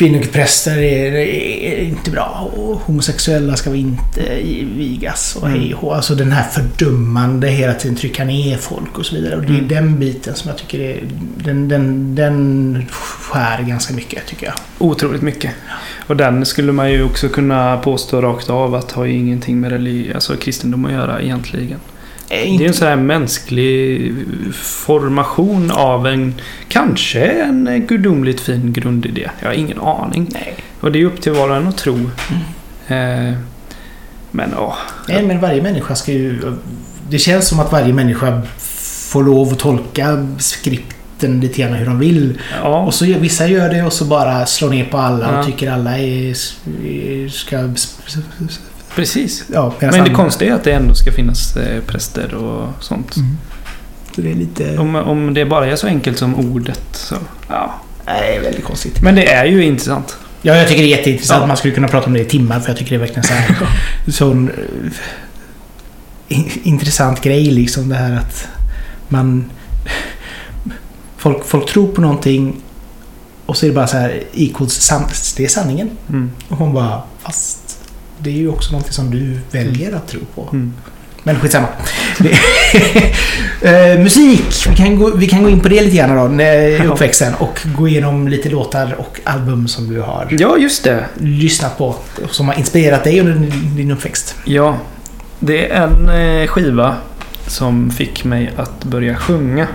Kvinnopräster är, är inte bra och homosexuella ska vi inte vigas och Mm. hej och. Alltså den här fördömande, hela tiden trycka ner folk och så vidare. Och det är Mm. den biten som jag tycker är... Den, den, den skär ganska mycket tycker jag. Otroligt mycket. Och den skulle man ju också kunna påstå rakt av att har ju ingenting med religi- alltså kristendom att göra egentligen. Det är en sån här mänsklig formation av en, kanske en gudomligt fin grundidé. Jag har ingen aning. Nej. Och det är upp till var och en att tro. Eh, men ja, Nej, men varje människa ska ju... Det känns som att varje människa får lov att tolka skripten lite grann hur de vill. ja. Och så vissa gör det och så bara slår ner på alla Ja. och tycker alla är, är, ska... precis. Ja, Men det andra- konstiga är att det ändå ska finnas eh, präster och sånt. Mm. Så det är lite... Om, om det bara är så enkelt som ordet så... Ja. Nej, väldigt konstigt. Men det är ju intressant. Ja, jag tycker det är jätteintressant. Ja. Man skulle kunna prata om det i timmar för jag tycker det är verkligen så här... sån... eh, in- intressant grej liksom det här att man... Folk, folk tror på någonting och så är det bara så här equals det är sanningen. Mm. Och hon bara fast det är ju också någonting som du väljer att tro på. Mm. Men skitsamma. Eh, musik! Vi kan, gå, vi kan gå in på det lite grann då, uppväxten och gå igenom lite låtar och album som du har Ja, just det. lyssnat på som har inspirerat dig under din, din uppväxt. Ja. Det är en eh, skiva som fick mig att börja sjunga.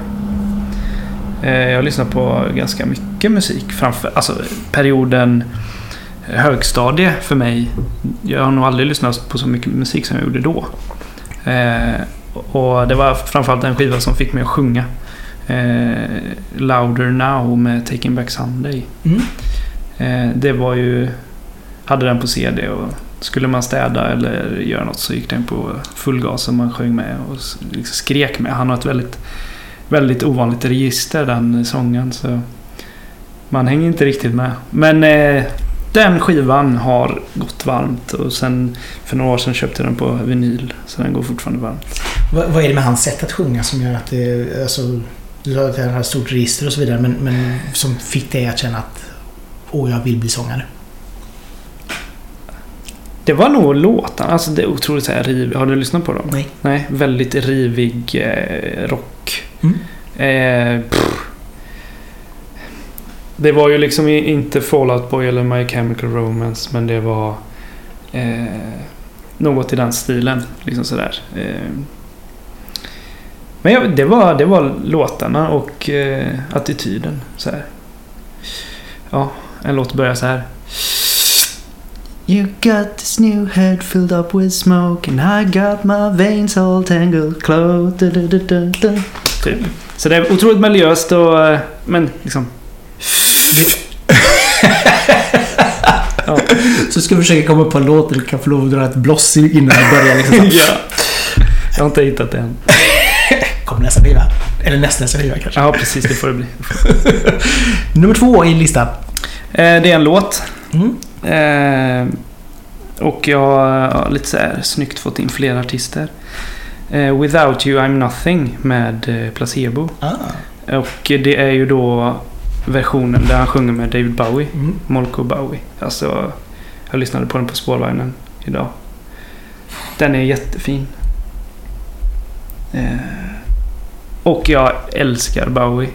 Eh, jag har lyssnat på ganska mycket musik. Framför, alltså perioden högstadie för mig. Jag har nog aldrig lyssnat på så mycket musik som jag gjorde då. Eh, och det var framförallt en skiva som fick mig att sjunga. Eh, Louder Now med Taking Back Sunday. Mm. Eh, det var ju... Hade den på CD och skulle man städa eller göra något så gick den på full gas och man sjöng med och liksom skrek med. Han har ett väldigt, väldigt ovanligt register den sången så man hänger inte riktigt med. Men eh, den skivan har gått varmt och sen för några år sedan köpte jag den på vinyl så den går fortfarande varmt. Vad, vad är det med hans sätt att sjunga som gör att det... Alltså, du sa att han har ett stort register och så vidare men, men som fick dig att känna att Åh, jag vill bli sångare. Det var nog låtarna, alltså det är otroligt så här riv. Har du lyssnat på dem? Nej. Nej, väldigt rivig eh, rock. Mm. Eh, pff det var ju liksom inte Fallout Boy eller My Chemical Romance, men det var eh, något i den stilen. Liksom sådär. Eh, men jag, det, var, det var låtarna och eh, attityden. Så här. Ja, en låt börjar så här. You got this new head filled up with smoke and I got my veins all tangled close. Typ. Så det är otroligt melodiöst och... Eh, men liksom... Ja. Så ska vi försöka komma på en låt där du kan få lov att dra ett bloss innan du börjar. Liksom. ja. Jag har inte hittat det än. Kommer nästa skiva. Eller nästa nästa skiva kanske. Ja, precis. Det får det bli. Nummer två i listan. Eh, det är en låt. Mm. Eh, och jag har lite så här snyggt fått in flera artister. Eh, Without You I'm Nothing med Placebo. Ah. Och det är ju då versionen där han sjunger med David Bowie. Mm. Molko Bowie. Alltså, jag lyssnade på den på spårvagnen idag. Den är jättefin. Eh, och jag älskar Bowie.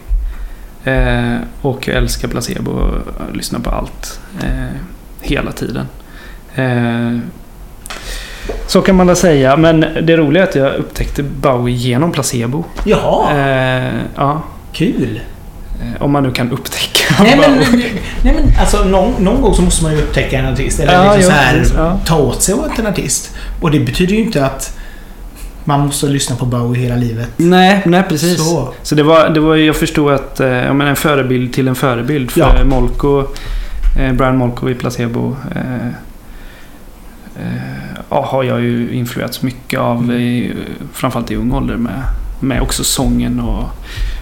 Eh, och jag älskar Placebo och jag lyssnar på allt. Eh, hela tiden. Eh, så kan man väl säga. Men det roliga är att jag upptäckte Bowie genom Placebo. Jaha, Eh, ja. kul. Eh, Om man nu kan upptäcka Nej men, nej men alltså någon, någon gång så måste man ju upptäcka en artist. Eller Ja, liksom så här, ja. ta åt sig åt en artist. Och det betyder ju inte att Man måste lyssna på Bowie hela livet. Nej, nej precis. Så. Så det var, det var jag förstod att, eh, jag menar en förebild till en förebild. För Ja. Molko, eh, Brian Molko i Placebo. Eh, eh, har jag ju influerats mycket av, i, framförallt i ung ålder med, med också sången och,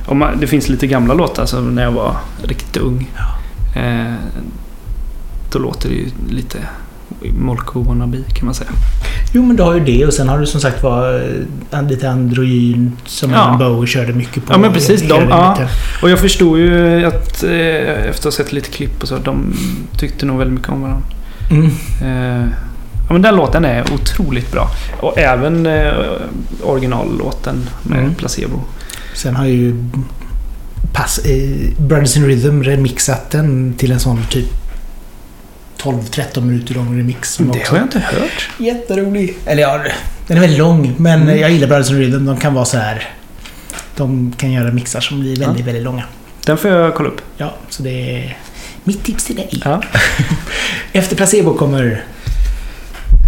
och man, det finns lite gamla låtar alltså när jag var riktigt ung. Eh, då låter det ju lite Molko wannabe kan man säga. Jo, men du har ju det och sen har du som sagt var eh, lite androgyn som Ja. Bowie körde mycket på. Ja, men precis. De- ja. Och jag förstod ju att eh, efter att ha sett lite klipp och så, de tyckte nog väldigt mycket om varandra. Mm. Eh, ja, men den låten är otroligt bra. Och även eh, originallåten med Mm. Placebo. Sen har ju pass, eh, Brothers in Rhythm remixat den till en sån typ 12-13 minuter lång remix. Det också- har jag inte hört. Jätterolig. Eller ja, den är väldigt lång. Men Mm. jag gillar Brothers in Rhythm. De kan vara så här. De kan göra mixar som blir väldigt, väldigt långa. Den får jag kolla upp. Ja, så det är mitt tips till dig. Ja, Efter Placebo kommer...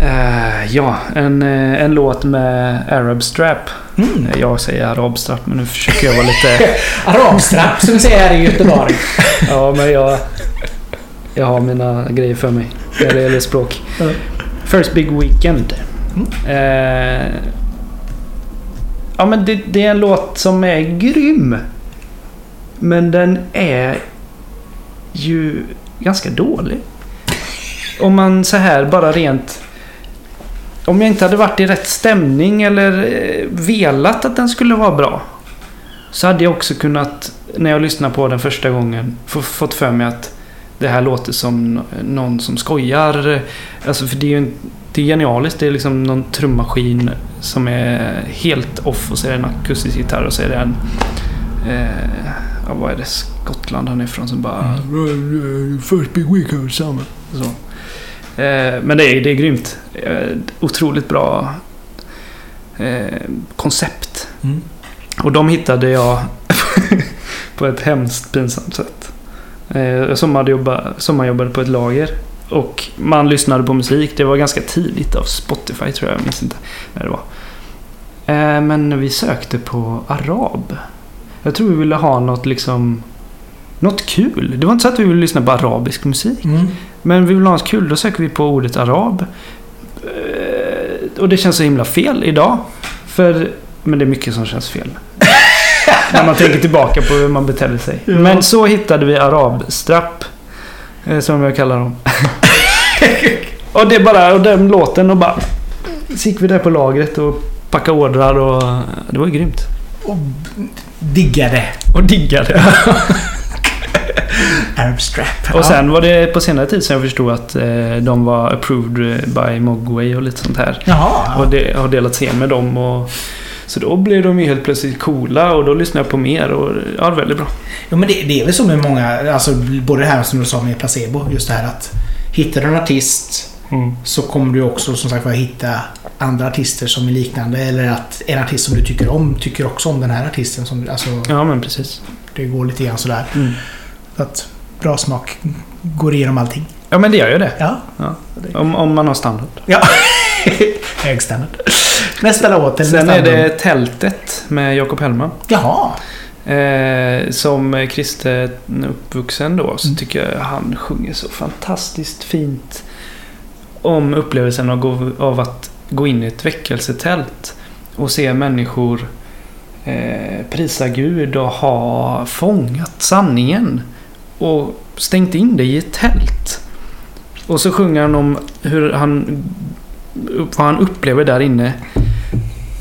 Eh, ja en, eh, en låt med Arab Strap. Mm. Eh, Jag säger Arab Strap, men nu försöker jag vara lite... Arabstrapp som vi säger här i Göteborg. Ja, men jag... Jag har mina grejer för mig när det gäller språk. Ja. First Big Weekend. Mm. Eh, ja, men det, det är en låt som är grym. Men den är ju ganska dålig. Om man så här bara rent... Om jag inte hade varit i rätt stämning eller eh, velat att den skulle vara bra. Så hade jag också kunnat, när jag lyssnar på den första gången, få, fått för mig att det här låter som någon som skojar. Alltså för det är ju en, det är genialiskt. Det är liksom någon trummaskin som är helt off och så är det en akustisk gitarr och så är det en... Eh, ja, vad är det? Skottland han är ifrån som bara... First big weekend summer. Så. Eh, men det är, det är grymt. Eh, otroligt bra eh, koncept. Mm. Och de hittade jag på ett hemskt pinsamt sätt. Jag sommarjobbade, sommarjobbade på ett lager. Och man lyssnade på musik. Det var ganska tidigt av Spotify tror jag. Jag minns inte när det var. Men vi sökte på arab. Jag tror vi ville ha något liksom... Något kul. Det var inte så att vi ville lyssna på arabisk musik. Mm. Men vi vill ha kul. Då söker vi på ordet arab. Eh, Och det känns så himla fel idag. För... Men det är mycket som känns fel. När man tänker tillbaka på hur man betedde sig. Ja. Men så hittade vi arabstrapp. eh, Som jag kallar dem. och det bara... Och den låten och bara... Så gick vi där på lagret och packade ordrar och... Det var ju grymt. Och diggade. Och diggade. Arab strap. Och sen var det på senare tid som jag förstod att eh, de var approved by Mogwai och lite sånt här. Jaha. Och det har delat scen med dem. Och, så då blev de ju helt plötsligt coola och då lyssnade jag på mer och ja, det var väldigt bra. Jo, men det, det är väl så med många, alltså både det här som du sa med placebo, just det här att hittar du en artist så kommer du också som sagt hitta andra artister som är liknande eller att en artist som du tycker om tycker också om den här artisten. Som, alltså, Ja, men precis. Det går lite grann sådär. Mm. Att bra smak går igenom allting. Ja, men det gör ju det. Ja. Ja. Om, om man har standard. ja. Hög standard. Nästa låt. Sen nästa är det. Tältet med Jakob Hellman. Jaha. Eh, som kristen uppvuxen då så Mm. tycker jag han sjunger så fantastiskt fint om upplevelsen av, gå, av att gå in i ett väckelsetält och se människor eh, prisa Gud och ha fångat sanningen och stängt in det i ett tält. Och så sjunger han om hur han, vad han upplever där inne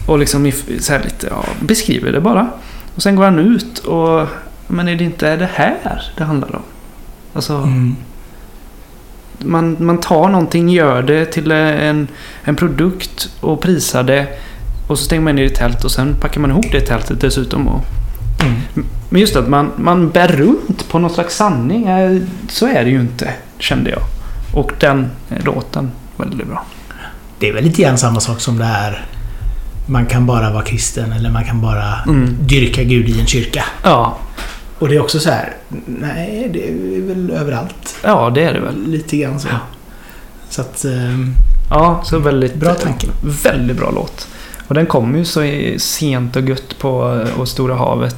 och liksom så här lite, ja, beskriver det bara. Och sen går han ut och... Men är det inte det här det handlar om? Alltså, Mm. man, man tar någonting, gör det till en, en produkt och prisar det. Och så stänger man in det i tält och sen packar man ihop det tältet dessutom. Och, Mm. men just att man, man bär runt på någon slags sanning. eh, Så är det ju inte, kände jag. Och den eh, låten, väldigt bra. Det är väl lite grann samma sak som det här man kan bara vara kristen eller man kan bara Mm. dyrka Gud i en kyrka. Ja, Och det är också så här, nej det är väl överallt. ja, det är det väl. Lite grann så. Ja. Så att, ehm, Ja, så väldigt... Bra tanke. Väldigt bra låt. Och den kom ju så sent och gött på och Stora havet.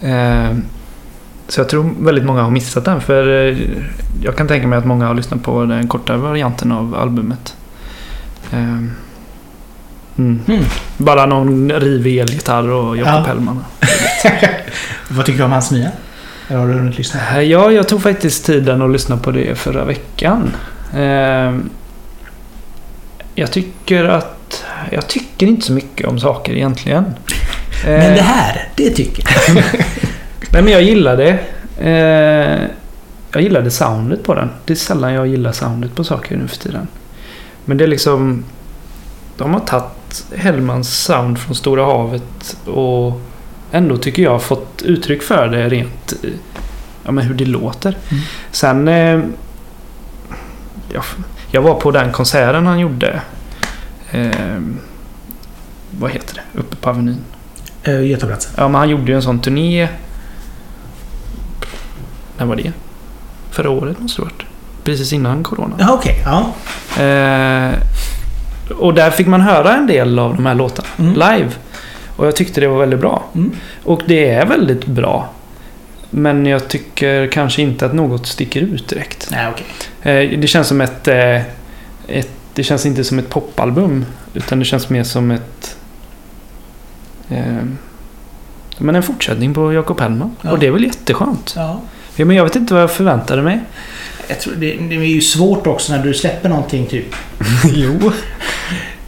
Eh, så jag tror väldigt många har missat den. För eh, jag kan tänka mig att många har lyssnat på den korta varianten av albumet. Eh, mm. Mm. Bara någon rivig elgitarr och Jakob Ja. Hellman. Vad tycker du om hans nya? Eller har du hunnit lyssna? Eh, Ja, jag tog faktiskt tiden att lyssna på det förra veckan. Eh, jag tycker att... Jag tycker inte så mycket om saker egentligen. Eh, Men det här, det tycker jag. Nej, men jag gillar det. Eh, jag gillade soundet på den. Det är sällan jag gillar soundet på saker nu för tiden. Men det är liksom... De har tagit Hellmans sound från Stora havet och ändå tycker jag fått uttryck för det rent... eh, Ja, men hur det låter. Mm. Sen... Eh, jag, jag var på den konserten han gjorde. Eh, vad heter det? Uppe på Avenyn. Uh, Götaplatsen. Ja, men han gjorde ju en sån turné. När var det? Förra året måste det varit. Precis innan Corona. Ja, okej. Ja. Eh, och där fick man höra en del av de här låtarna Mm. live. Och jag tyckte det var väldigt bra. Mm. Och det är väldigt bra. Men jag tycker kanske inte att något sticker ut direkt. Nej, okej. Eh, det känns som ett, eh, ett... Det känns inte som ett popalbum. Utan det känns mer som ett... Eh, men en fortsättning på Jakob Hellman. Ja. Och det är väl jätteskönt. Ja. Ja, men jag vet inte vad jag förväntade mig. Jag tror det, det är ju svårt också när du släpper någonting typ jo.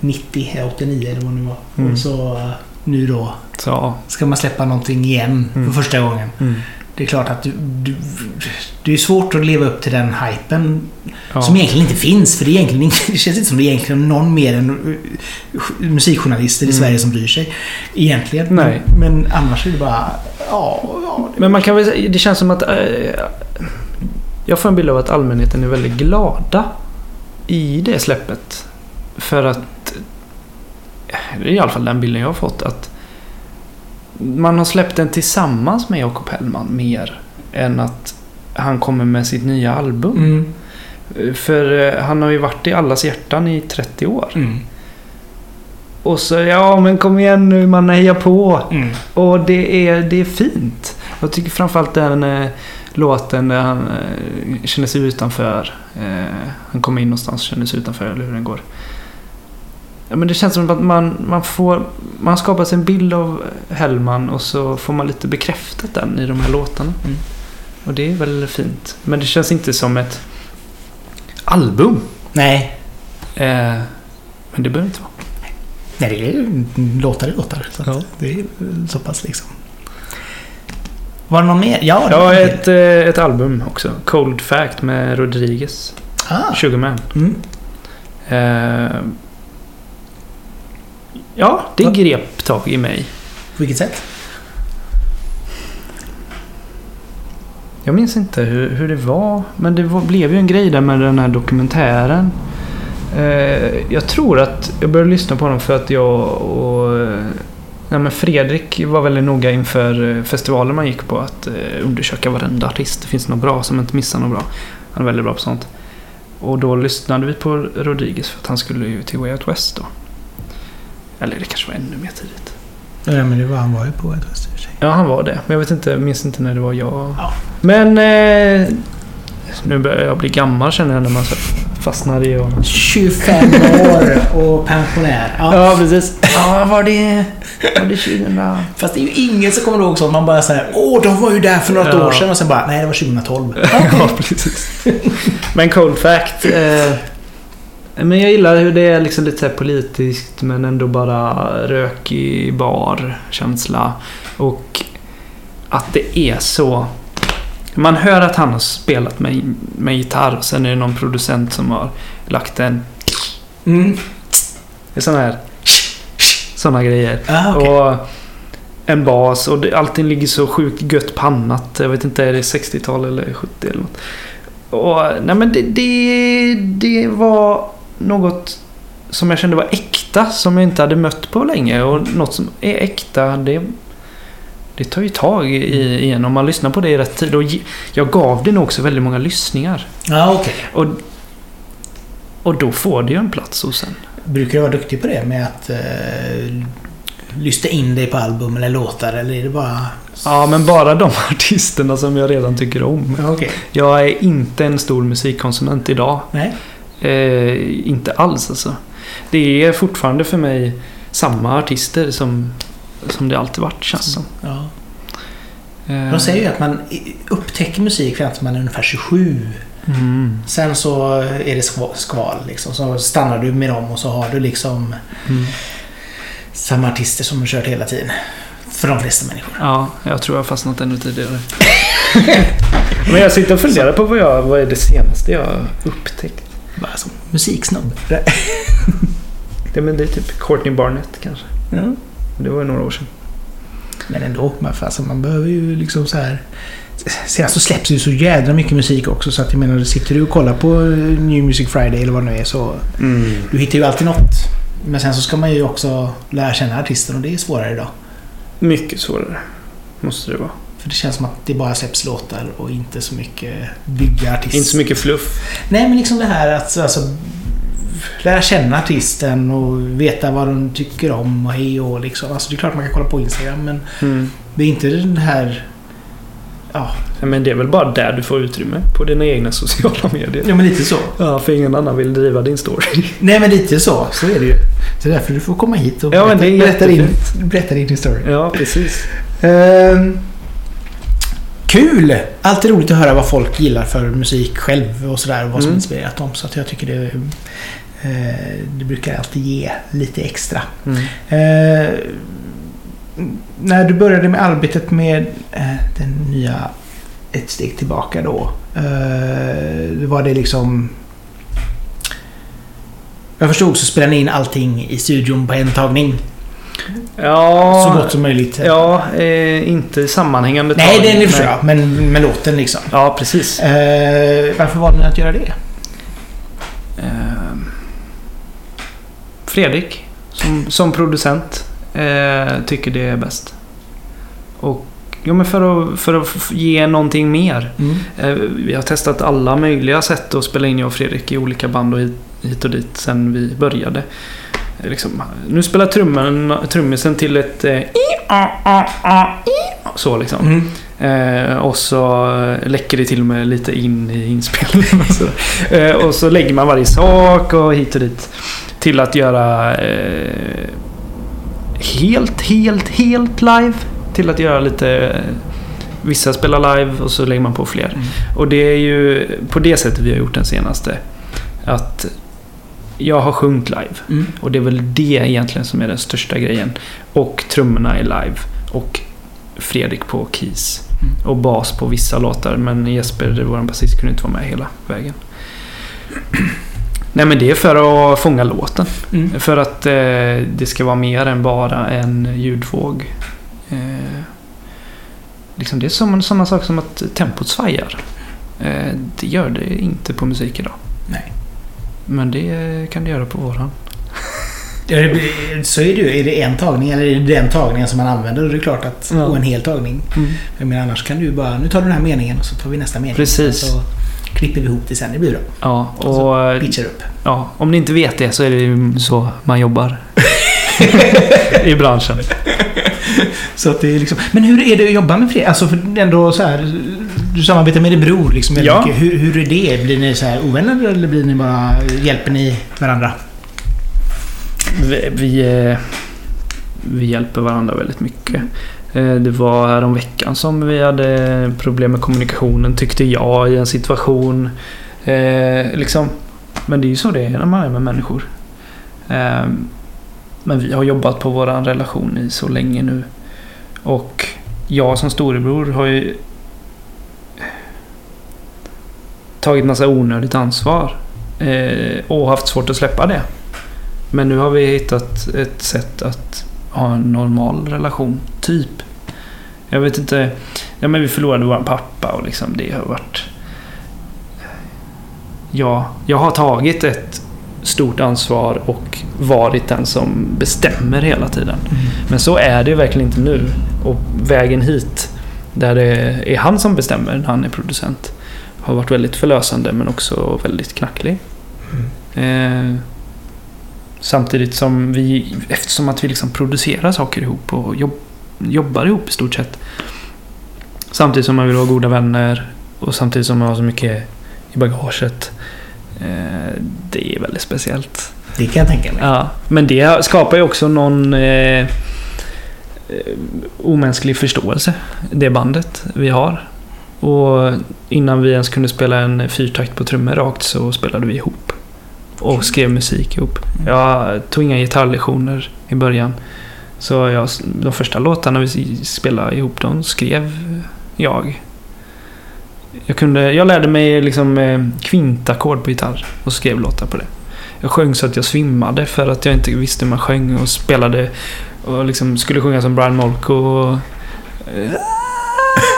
90, eller 89 eller vad det nu var. Mm. Och så eh, nu då Så. ska man släppa någonting igen Mm. för första gången. Mm. Det är klart att du, du, det är svårt att leva upp till den hypen Ja. som egentligen inte finns. För det, är egentligen, det känns inte som det är egentligen någon mer än eh, musikjournalister i Mm. Sverige som bryr sig. Egentligen. Nej. Men, men annars är det bara... Ja, ja det, Men man kan väl det känns som att... Eh, jag får en bild av att allmänheten är väldigt glada i det släppet. För att... Det är i alla fall den bilden jag har fått. Att man har släppt den tillsammans med Jakob Hellman mer än att han kommer med sitt nya album. Mm. För eh, han har ju varit i allas hjärtan i 30 år. Mm. Och så, ja men kom igen nu, man hejar på. Mm. Och det är, det är fint. Jag tycker framförallt den eh, låten där han eh, känner sig utanför. Eh, han kommer in någonstans och känner sig utanför, eller hur den går. Ja, men det känns som att man, man får... Man skapar sig en bild av Hellman och så får man lite bekräftat den i de här låtarna. Mm. Och det är väl fint. Men det känns inte som ett album. Nej. Eh, men det behöver inte vara. Nej, det är låtar är låtar. Så Ja. Det är så pass liksom. Var det någon mer? Ja, Ja, ett, eh, ett album också. Cold Fact med Rodriguez. Ah. Sugarman. Mm. Eh, ja, det Va? grep tag i mig. På vilket sätt? Jag minns inte hur, hur det var. Men det var, blev ju en grej där med den här dokumentären. Eh, jag tror att jag började lyssna på den för att jag och eh, nej men Fredrik var väldigt noga inför eh, festivalen man gick på att eh, undersöka varenda artist. Det finns något bra som inte missar något bra. Han är väldigt bra på sånt. Och då lyssnade vi på Rodriguez för att han skulle ju till Way Out West då. Eller det kanske var ännu mer tidigt. Ja, men det var, han var ju på ett sig. Ja, han var det. Men jag vet inte, minns inte när det var jag. Ja. Men... Eh, nu börjar jag bli gammal känner jag när man fastnar i och... 25 år och pensionär. Ja. Ja, precis. Ja, var det... Var det 2000? Fast det är ju ingen som kommer ihåg sånt. Man bara säger Åh, de var ju där för något Ja. år sedan. Och sen bara, nej det var 2012. Ja, precis. Men Cold Fact. Eh, men jag gillar hur det är liksom lite så politiskt men ändå bara rökig bar känsla. Och att det är så... Man hör att han har spelat med, med gitarr och sen är det någon producent som har lagt en... Mm. Såna här... Såna grejer. Ah, okej. Och en bas och det, allting ligger så sjukt gött pannat. Jag vet inte, är det 60-tal eller 70 eller något? Och, nej men det, det, det var något som jag kände var äkta som jag inte hade mött på länge. Och något som är äkta, det, det tar ju tag i igen om man lyssnar på det i rätt tid. Och jag gav det nog också väldigt många lyssningar. Ja, okej. Och, Och då får det ju en plats hos en. Brukar du vara duktig på det med att eh, lyssna in dig på album eller låtar eller är det bara... Ja, men bara de artisterna som jag redan tycker om. Okej. Jag är inte en stor musikkonsument idag. Nej. Eh, inte alls alltså. Det är fortfarande för mig samma artister som, som det alltid varit känns som. Ja. Eh, De säger ju att man upptäcker musik fram till man är ungefär 27. Mm, Sen så är det skval, liksom. Så stannar du med dem och så har du liksom mm. samma artister som du kört hela tiden. För de flesta människor. Ja, jag tror jag har fastnat ännu tidigare. Men jag sitter och funderar på vad, jag, vad är det senaste jag upptäckt. Bara som musiksnobb. Det, men det är typ Courtney Barnett kanske. Ja. Det var ju några år sedan. Men ändå, man, alltså, man behöver ju liksom så här... Senast så släpps det ju så jädra mycket musik också så att jag menar, sitter du och kollar på eh, New Music Friday eller vad det nu är så... Du hittar ju alltid något. Men sen så ska man ju också lära känna artisten och det är svårare idag. Mycket svårare. Måste det vara. För det känns som att det bara släpps låtar och inte så mycket bygga artist. Inte så mycket fluff. Nej, men liksom det här att alltså, lära känna artisten och veta vad de tycker om och hej och liksom. Alltså det är klart man kan kolla på Instagram men Mm. det är inte den här... Ja, Men det är väl bara där du får utrymme. På dina egna sociala medier. ja men lite så. Ja, för ingen annan vill driva din story. Nej men lite så. Så är det ju. Så det är därför du får komma hit och Ja, berätta, din, berätta din story. Ja, precis. Ehm, kul! Alltid roligt att höra vad folk gillar för musik själv och sådär och vad som Mm. inspirerat dem. Så att jag tycker det, eh, det brukar alltid ge lite extra. Mm. Eh, när du började med arbetet med eh, den nya Ett steg tillbaka då. Eh, var det liksom... Jag förstod så spelade ni in allting i studion på en tagning. Ja, Så gott som möjligt. Ja, eh, inte sammanhängande Nej, det förstår jag. Men med låten liksom. Ja, precis. Eh, varför valde ni att göra det? Eh, Fredrik, som, som producent, eh, tycker det är bäst. Och Jo, men för att, för att ge någonting mer. Mm. Eh, Vi har testat alla möjliga sätt att spela in jag och Fredrik i olika band och hit och dit sen vi började. Liksom, nu spelar trummen, trummisen till ett... Eh, så liksom. Mm. Eh, och så läcker det till och med lite in i inspelningen. Och så, eh, och så lägger man varje sak och hit och dit. Till att göra eh, helt, helt, helt live. Till att göra lite... Vissa spelar live och så lägger man på fler. Mm. Och det är ju på det sättet vi har gjort den senaste. Att jag har sjungit live. Mm. Och det är väl det egentligen som är den största grejen. Och trummorna är live. Och Fredrik på keys. Mm. Och bas på vissa låtar. Men Jesper, vår basist, kunde inte vara med hela vägen. Nej men det är för att fånga låten. Mm. För att eh, det ska vara mer än bara en ljudvåg. Eh, liksom det är som sådana saker som att tempot svajar. Eh, det gör det inte på musik idag. Nej. Men det kan det göra på våran. Så är det ju. Är det en tagning eller är det den tagningen som man använder? Då är det klart att... Ja. Och en hel tagning. Jag menar annars kan du bara... Nu tar du den här meningen och så tar vi nästa mening. Precis. Så klipper vi ihop det sen. Det blir bra. Ja, Och så och eh, pitchar upp. ja, om ni inte vet det så är det ju så man jobbar. I branschen. Så att det är liksom... Men hur är det att jobba med Fredrik? Alltså för ändå så här... Du samarbetar med din bror liksom väldigt Ja. mycket. Hur, hur är det? Blir ni så här ovänner eller blir ni bara... Hjälper ni varandra? Vi, vi, eh, vi hjälper varandra väldigt mycket. Eh, Det var härom veckan som vi hade problem med kommunikationen tyckte jag i en situation. Eh, liksom. Men det är ju så det är när man är med människor. Eh, men vi har jobbat på vår relation i så länge nu. Och jag som storebror har ju tagit massa onödigt ansvar. Eh, och haft svårt att släppa det. Men nu har vi hittat ett sätt att ha en normal relation, typ. Jag vet inte. Ja, men vi förlorade vår pappa och liksom det har varit... Ja, jag har tagit ett stort ansvar och varit den som bestämmer hela tiden. Men så är det verkligen inte nu. Och vägen hit, där det är han som bestämmer när han är producent, har varit väldigt förlösande men också väldigt knacklig. Mm. Eh, samtidigt som vi, eftersom att vi liksom producerar saker ihop och jobb, jobbar ihop i stort sett. Samtidigt som man vill vara goda vänner och samtidigt som man har så mycket i bagaget. Eh, det är väldigt speciellt. Det kan jag tänka mig. Ja, men det skapar ju också någon eh, eh, omänsklig förståelse. Det bandet vi har. Och innan vi ens kunde spela en fyrtakt på trummor rakt så spelade vi ihop. Och skrev musik ihop. Jag tog inga gitarrlektioner i början. Så jag, de första låtarna vi spelade ihop, de skrev jag. Jag, kunde, jag lärde mig liksom eh, kvintackord på gitarr och skrev låtar på det. Jag sjöng så att jag svimmade för att jag inte visste hur man sjöng och spelade och liksom skulle sjunga som Brian Molko. Och, eh,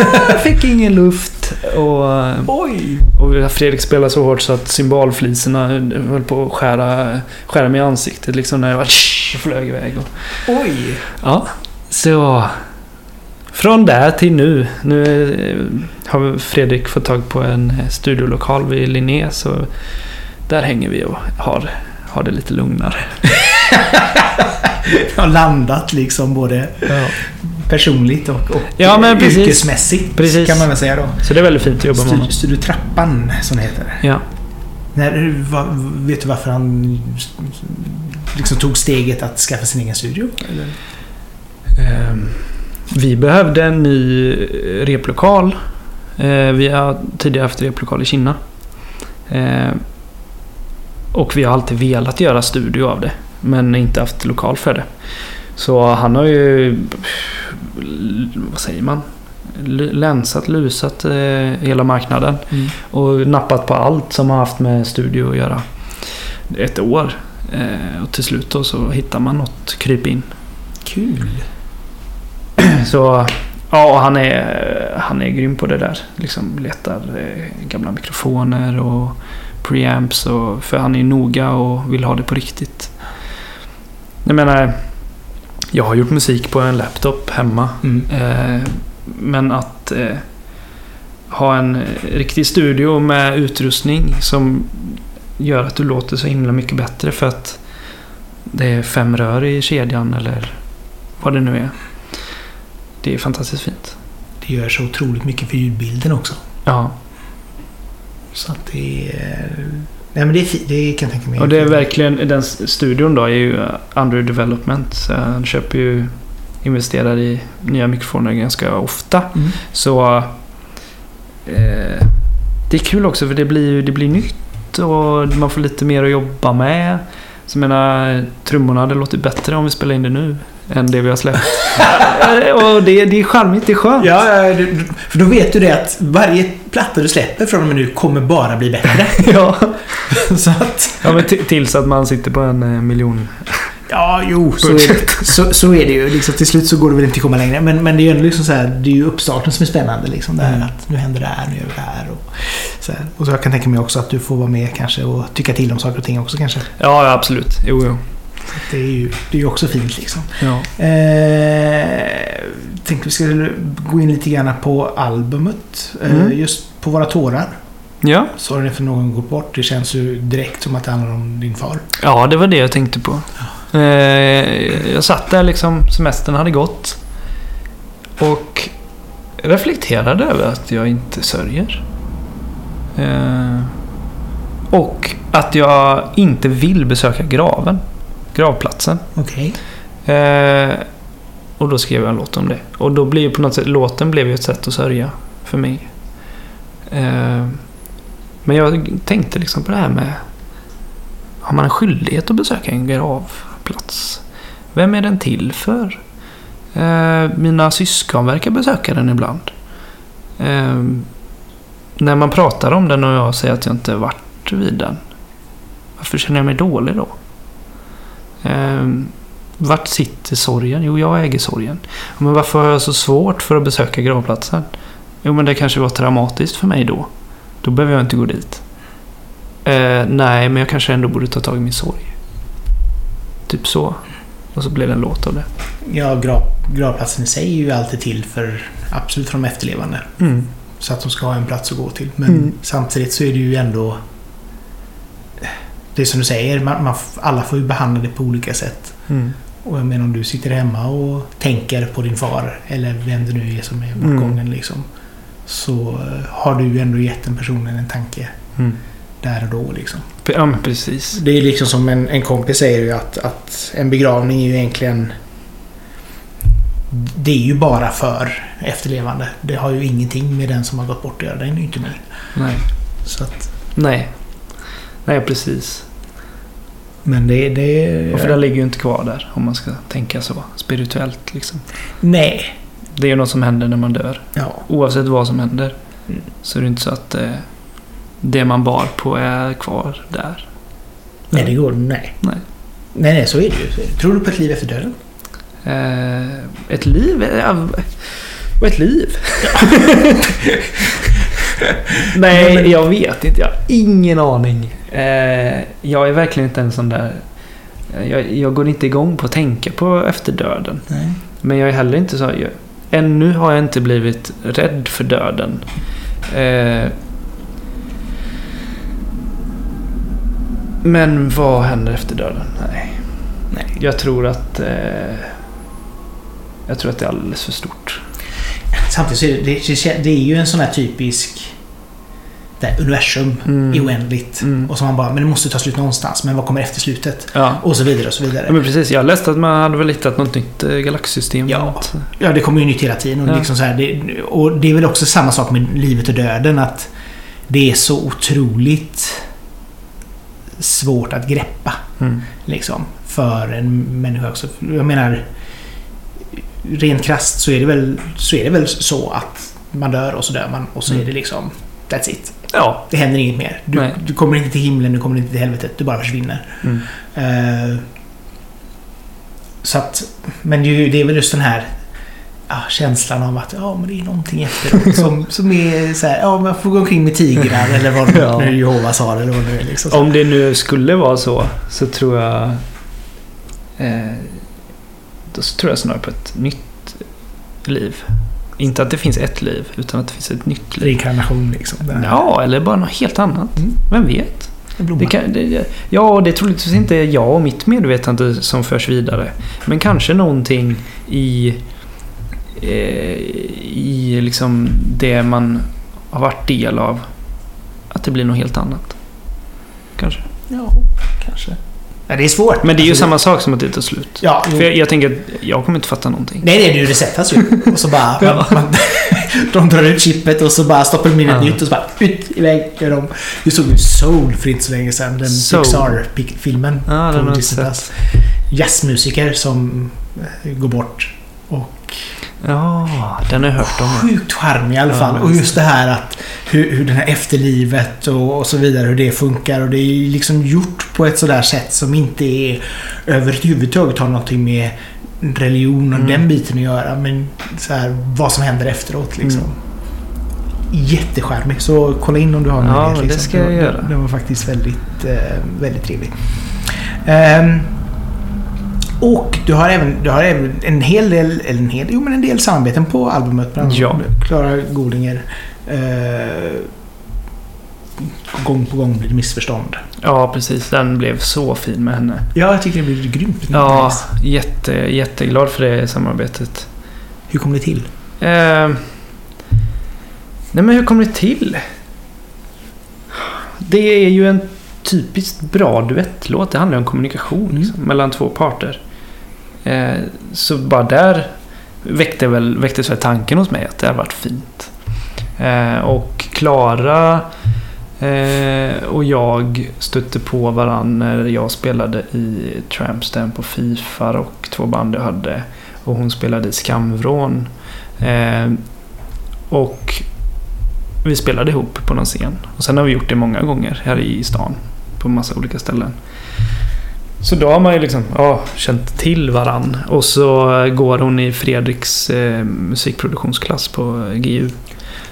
fick ingen luft. Och, Oj! och Fredrik spelade så hårt så att cymbalfliserna höll på att skära, skära mig i ansiktet liksom när jag bara flög iväg. Och, Oj! ja, så... Från där till nu. Nu eh, har Fredrik fått tag på en studiolokal vid Linné så där hänger vi och har, har det lite lugnare. Har landat liksom både Ja. Personligt och, och Ja, men precis. yrkesmässigt. Precis. Kan man väl säga då. Så det är väldigt fint att jobba med honom. Studio Trappan, som det heter. Ja. När, va, vet du varför han liksom tog steget att skaffa sin egen studio? Ehm, Vi behövde en ny replokal. Eh, Vi har tidigare haft replokal i Kina. Eh, Och vi har alltid velat göra studio av det. Men inte haft lokal för det. Så han har ju... Vad säger man? Länsat, lusat eh, hela marknaden. Mm. Och nappat på allt som har haft med studio att göra. Ett år. Eh, Och till slut då så hittar man något kryp in. Kul! Så ja, han är, han är grym på det där. Liksom letar eh, gamla mikrofoner och preamps. Och, för han är noga och vill ha det på riktigt. Jag menar, jag har gjort musik på en laptop hemma. Mm. Eh, men att eh, ha en eh, riktig studio med utrustning som gör att du låter så himla mycket bättre för att det är fem rör i kedjan eller vad det nu är. Det är fantastiskt fint. Det gör så otroligt mycket för ljudbilden också. Ja, Så att det är... Nej men det är. Det kan jag tänka mig. och det är verkligen, den studion då är ju uh, under development. Han köper ju, investerar i nya mikrofoner ganska ofta. Mm. Så eh, det är kul också för det blir, det blir nytt och man får lite mer att jobba med. Så jag menar, trummorna hade låtit bättre om vi spelar in det nu än det vi har släppt. och det, det är charmigt, det är skönt. Ja, för då vet du det att varje platta du släpper från och med nu kommer bara bli bättre. ja. så att... ja men tills att man sitter på en eh, miljon. Ja, jo, så är, det, så, så är det ju. Liksom, till slut så går det väl inte att komma längre. Men, men det är ju ändå liksom så här, det är ju uppstarten som är spännande. Liksom, det här Mm. att nu händer det här, nu gör vi det här. Och så, här. och så jag kan tänka mig också att du får vara med kanske och tycka till om saker och ting också kanske. Ja absolut. Jo, jo. Det är ju det är också fint liksom. Ja. Eh, tänkte vi skulle gå in lite grann på albumet. Eh, Mm. Just på Våra tårar. ja. Sorry för någon gått bort. Det känns ju direkt som att det handlar om din far. Ja, det var det jag tänkte på. Eh, jag satt där liksom, semestern hade gått. Och reflekterade över att jag inte sörjer. Eh, och att jag inte vill besöka graven. Gravplatsen. Okej. Eh, och då skrev jag en låt om det. Och då blev på något sätt, låten blev ju ett sätt att sörja för mig. Eh, men jag tänkte liksom på det här med har man en skyldighet att besöka en gravplats? Vem är den till för? Eh, mina syskon verkar besöka den ibland. Eh, när man pratar om den och jag säger att jag inte varit vid den. Varför känner jag mig dålig då? Eh, vart sitter sorgen? Jo, jag äger sorgen. Men varför har jag så svårt för att besöka gravplatsen? Jo, men det kanske var traumatiskt för mig då. Då behöver jag inte gå dit. Eh, nej, men jag kanske ändå borde ta tag i min sorg. Typ så. Och så blev det en låt av det. Ja, grav, gravplatsen i sig är ju alltid till för absolut för de efterlevande. Mm. Så att de ska ha en plats att gå till. Men Mm. samtidigt så är det ju ändå... det är som du säger, man, man, alla får ju behandla det på olika sätt. Mm. Och jag menar om du sitter hemma och tänker på din far eller vem det nu är som är Mm. bortgången liksom. Så eh, har du ju ändå gett den personen en tanke Mm. där och då liksom. Ja, men precis. Det är liksom som en, en kompis säger ju att, att en begravning är ju egentligen... Det är ju bara för efterlevande. Det har ju ingenting med den som har gått bort att göra. Den är ju inte med. Nej. Så att, Nej. Nej, precis. men det... det Och för den ligger ju inte kvar där, om man ska tänka så. Spirituellt, liksom. Nej. Det är ju något som händer när man dör. Ja. Oavsett vad som händer. Mm. Så är det inte så att eh, det man bar på är kvar där. Nej, det går... Nej. Nej. Nej, nej, så är det ju. Tror du på ett liv efter döden? Eh, ett liv? Eh, och ett liv? Nej, Nej, jag vet inte. Jag har ingen aning. Eh, jag är verkligen inte en sån där... Jag, jag går inte igång på att tänka på efter döden. Nej. Men jag är heller inte så... Jag, ännu har jag inte blivit rädd för döden. Eh, men vad händer efter döden? Nej. Nej. Jag tror att... Eh, jag tror att det är alldeles för stort. Samtidigt så är det, det, det är ju en sån här typisk... Det här universum Mm. är oändligt. Mm. Och så man bara, men det måste ta slut någonstans. Men vad kommer efter slutet? Ja. Och så vidare och så vidare. ja, men precis. Jag läste att man hade väl hittat något nytt eh, galaxsystem. Ja. Ja, det kommer ju nytt hela tiden. Och, Ja. liksom så här, det, och det är väl också samma sak med livet och döden. Att det är så otroligt svårt att greppa. Mm. Liksom, för en människa också. Jag menar, rent krasst så är det väl så, är det väl så att man dör och så dör man och så Mm. är det liksom That's it. Ja. Det händer inget mer. Du, du kommer inte till himlen, du kommer inte till helvetet. Du bara försvinner. Mm. Eh, så att, men det är ju- det är väl just den här ja, känslan av att ja, men det är någonting efteråt som, som är så här, ja, man får gå omkring med tigrar eller vad Ja. nu Jehovas har eller vad det nu är. Liksom. Om det nu skulle vara så, så tror jag... Eh, då tror jag snarare på ett nytt liv. Inte att det finns ett liv, utan att det finns ett nytt liv. Reinkarnation liksom. Den här Ja, eller bara något helt annat. Mm. Vem vet? Det kan, det, ja, det är troligtvis inte jag och mitt medvetande som förs vidare. Men kanske någonting i, eh, i liksom det man har varit del av. Att det blir något helt annat. Kanske. Ja, kanske. Ja, det är svårt. Men det är ju Alltså, samma sak som att det tar slut. Ja. För jag, jag tänker att jag kommer inte fatta någonting. Nej, nej, det resetas ju. Och så bara... Ja. man, man, de drar ut chippet och så bara stoppar de in ett Ja. nytt och så bara ut iväg gör de. Vi såg ju Soul för inte så länge sedan. Den. Pixar-filmen. Ja, den har jag Plus. Jazzmusiker som eh, går bort. Ja, den har jag hört om. sjukt charmig i alla Ja, fall. och just det här att hur, hur det här efterlivet och, och så vidare, hur det funkar. Och det är liksom gjort på ett sådär sätt som inte är överhuvudtaget har någonting med religion och Mm. den biten att göra. Men så här, vad som händer efteråt liksom. Mm. Jättecharmig. Så kolla in om du har Ja, möjlighet. men det liksom. ska jag göra. Den var faktiskt väldigt, eh, väldigt trevlig. Ehm, och du har även, du har även en hel del, eller en hel, jo men en del samarbeten på albumet. Bland Ja. Klara Golinger. Eh, gång på gång blir det missförstånd. Ja, precis. Den blev så fin med henne. Ja, jag tycker det blir grymt. Ja, Nice. jätte, jätteglad för det samarbetet. Hur kom det till? Eh, nej men hur kom det till? Det är ju en typiskt bra duettlåt. Det handlar om kommunikation Mm. liksom, mellan två parter. Eh, så bara där väckte väl, väcktes väl tanken hos mig att det hade varit fint. Eh, och Klara eh, och jag stötte på varandra när jag spelade i Trampstamp och Fifa och två band jag hade. Och hon spelade i Skamvrån. Eh, och vi spelade ihop på någon scen. Och sen har vi gjort det många gånger här i stan. På massa olika ställen. Så då har man ju liksom ja, känt till varann. Och så går hon i Fredriks eh, musikproduktionsklass på GU.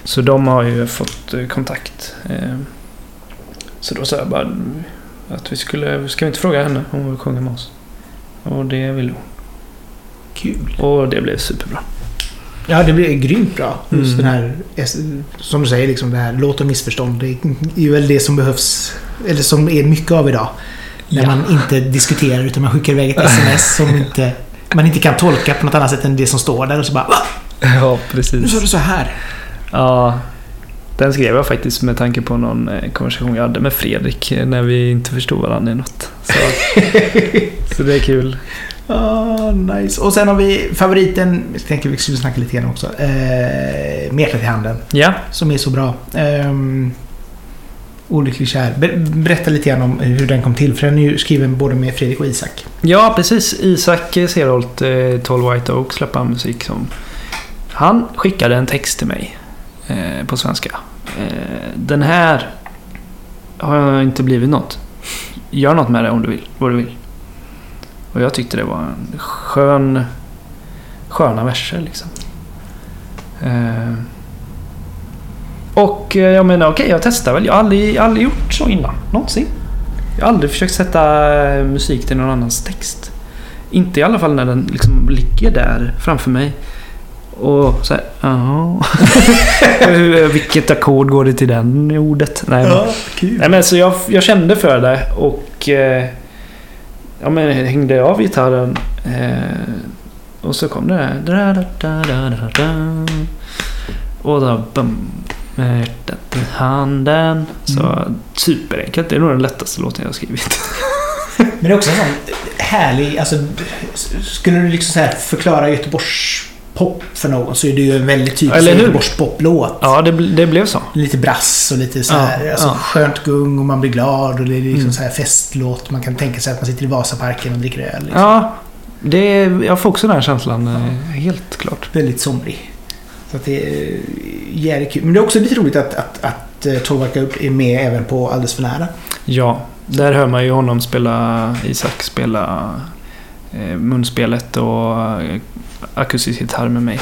Så de har ju fått eh, kontakt. Eh, så då sa jag bara att vi skulle, ska vi inte fråga henne om hon vill sjunga med oss? Och det vill hon. Kul. Och det blev superbra. Ja, det blir grymt bra. Just Mm. den här, som du säger, liksom det här låt och missförstånd. Det är ju väl det som behövs, eller som är mycket av idag. När Ja. man inte diskuterar utan man skickar iväg ett sms som inte, man inte kan tolka på något annat sätt än det som står där och så bara Va? Ja, Nu precis. sa du så här. Ja, den skrev jag faktiskt med tanke på någon eh, konversation jag hade med Fredrik eh, när vi inte förstod varandra i något. Så, så det är kul. Ah, nice. Och sen har vi favoriten, jag tänkte vi skulle snacka lite grann också. Eh, Med hjärtat i handen. Ja, Som är så bra. Um, Olycklig kär. Berätta lite grann om hur den kom till. För den är ju skriven både med Fredrik och Isak. ja precis. Isak Serholt, eh, 12 White Oak, släpper han musik som... Han skickade en text till mig eh, på svenska. Eh, den här har inte blivit något. Gör något med det om du vill. Vad du vill. Och jag tyckte det var en skön... Sköna verser liksom. Eh, och eh, jag menar okej, jag testar väl. Jag har aldrig, aldrig gjort så innan. Någonsin. Jag har aldrig försökt sätta eh, musik till någon annans text. Inte i alla fall när den liksom ligger där framför mig. Och så här, jaha. Hur- Vilket ackord går det till den ordet? Nej, men, kul. nej, men så jag, jag kände för det och eh, ja, men hängde av gitarren. Eh, och så kom det där. Och då bum, med hjärtat i handen. Så Mm. superenkelt. Det är nog den lättaste låten jag har skrivit. Men det är också en sån härlig... Alltså, skulle du liksom så förklara Göteborgs pop för någon så är det ju en väldigt typisk Eller hur? Göteborgs poplåt. Ja, det, det blev så. Lite brass och lite så här, Ja, alltså, ja. skönt gung och man blir glad och det är liksom Mm. så här festlåt. Man kan tänka sig att man sitter i Vasaparken och dricker öl. Liksom. Ja, det, jag får också den här känslan. eh, Helt klart. Väldigt somrig. Så att det är jävligt kul. Men det är också lite roligt att, att, att eh, Up är med även på Alldeles för nära. Ja, där hör man ju honom spela, Isak spela eh, munspelet och eh, akustisk gitarr med mig.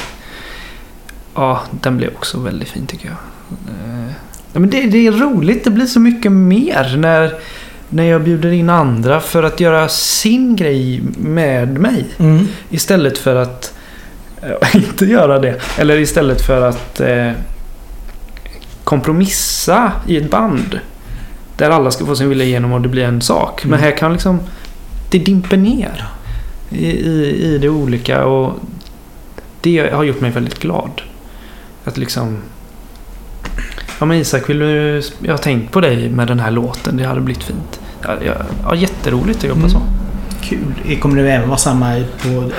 Ja, den blev också väldigt fin tycker jag. Eh, ja, men det, det är roligt, det blir så mycket mer när, när jag bjuder in andra för att göra sin grej med mig. Istället för att eh, inte göra det. Eller istället för att eh, kompromissa i ett band. Där alla ska få sin vilja igenom och det blir en sak. Men Mm. här kan liksom... Det dimper ner. I, i, I det olika och det har gjort mig väldigt glad. Att liksom... Ja men Isak, vill du... Jag har tänkt på dig med den här låten. Det hade blivit fint. Ja, ja, jätteroligt att jobba Mm. så. Kul. Kommer det även vara samma på...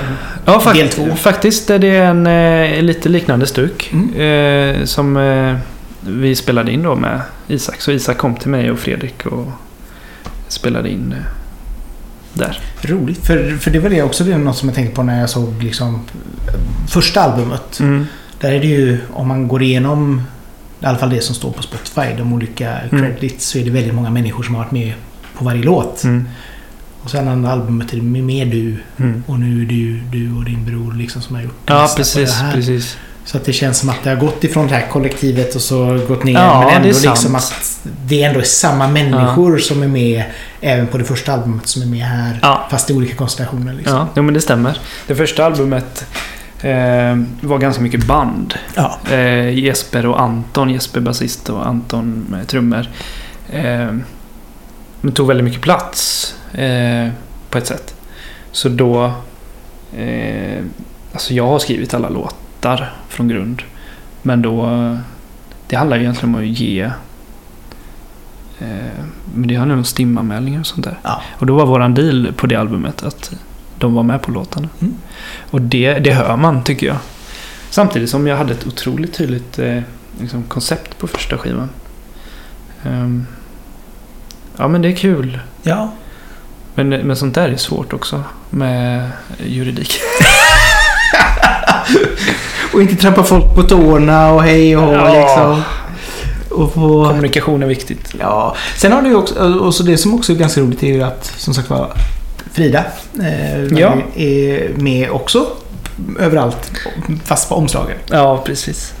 Ja, fak- Del två. faktiskt är det en eh, lite liknande stuk. Mm. Eh, som eh, vi spelade in då med Isak. Så Isak kom till mig och Fredrik och spelade in eh, där. Roligt. För, för det var det också det är något som jag tänkte på när jag såg liksom första albumet. Mm. Där är det ju, om man går igenom i alla fall det som står på Spotify, de olika Mm. credits, så är det väldigt många människor som har varit med på varje låt. Mm. Och sen andra albumet är mer du. Mm. Och nu är det ju du och din bror liksom som har gjort det Ja, precis, det här. precis. Så att det känns som att det har gått ifrån det här kollektivet och så gått ner. Ja, men ändå det är liksom sant. att det ändå är samma människor som är med även på det första albumet som är med här. Ja. Fast i olika konstellationer. Liksom. Ja, jo, men det stämmer. Det första albumet eh, var ganska mycket band. Ja. Eh, Jesper och Anton, Jesper basist och Anton med trummor. Eh, de tog väldigt mycket plats eh, på ett sätt. Så då... Eh, alltså jag har skrivit alla låtar från grund. Men då... Det handlar ju egentligen om att ge... Eh, men det handlar om stimanmälningar och sånt där. Ja. Och då var våran deal på det albumet att de var med på låtarna. Mm. Och det, det hör man tycker jag. Samtidigt som jag hade ett otroligt tydligt eh, liksom, koncept på första skivan. Ehm, ja men det är kul. ja. Men, men sånt där är svårt också med juridik. Och inte trampa folk på tårna och hej och hå Ja. liksom. Och få... Kommunikation är viktigt. Ja. Sen har du också, och så det som också är ganska roligt är ju att som sagt var Frida eh, Ja. är med också överallt. Fast på omslagen. Ja, precis.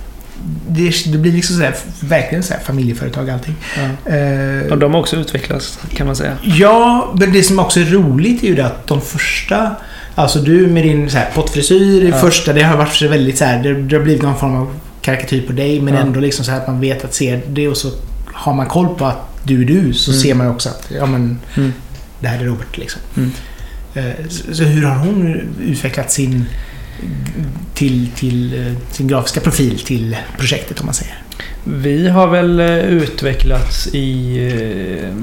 Det, det blir liksom sådär, verkligen sådär familjeföretag allting. Ja. Eh, Och de har också utvecklats kan man säga. Ja, men det som också är roligt är ju det att de första... Alltså du med din så här, pottfrisyr Ja. första, det har varit så väldigt så här, det, det har blivit någon form av karikatyr på dig men Ja. ändå liksom så här att man vet att se det och så har man koll på att du är du så Mm. ser man också att ja men Mm. det här är Robert liksom. Mm. Eh, Så, så hur har hon utvecklat sin till, till eh, sin grafiska profil till projektet om man säger? Vi har väl eh, utvecklats i eh,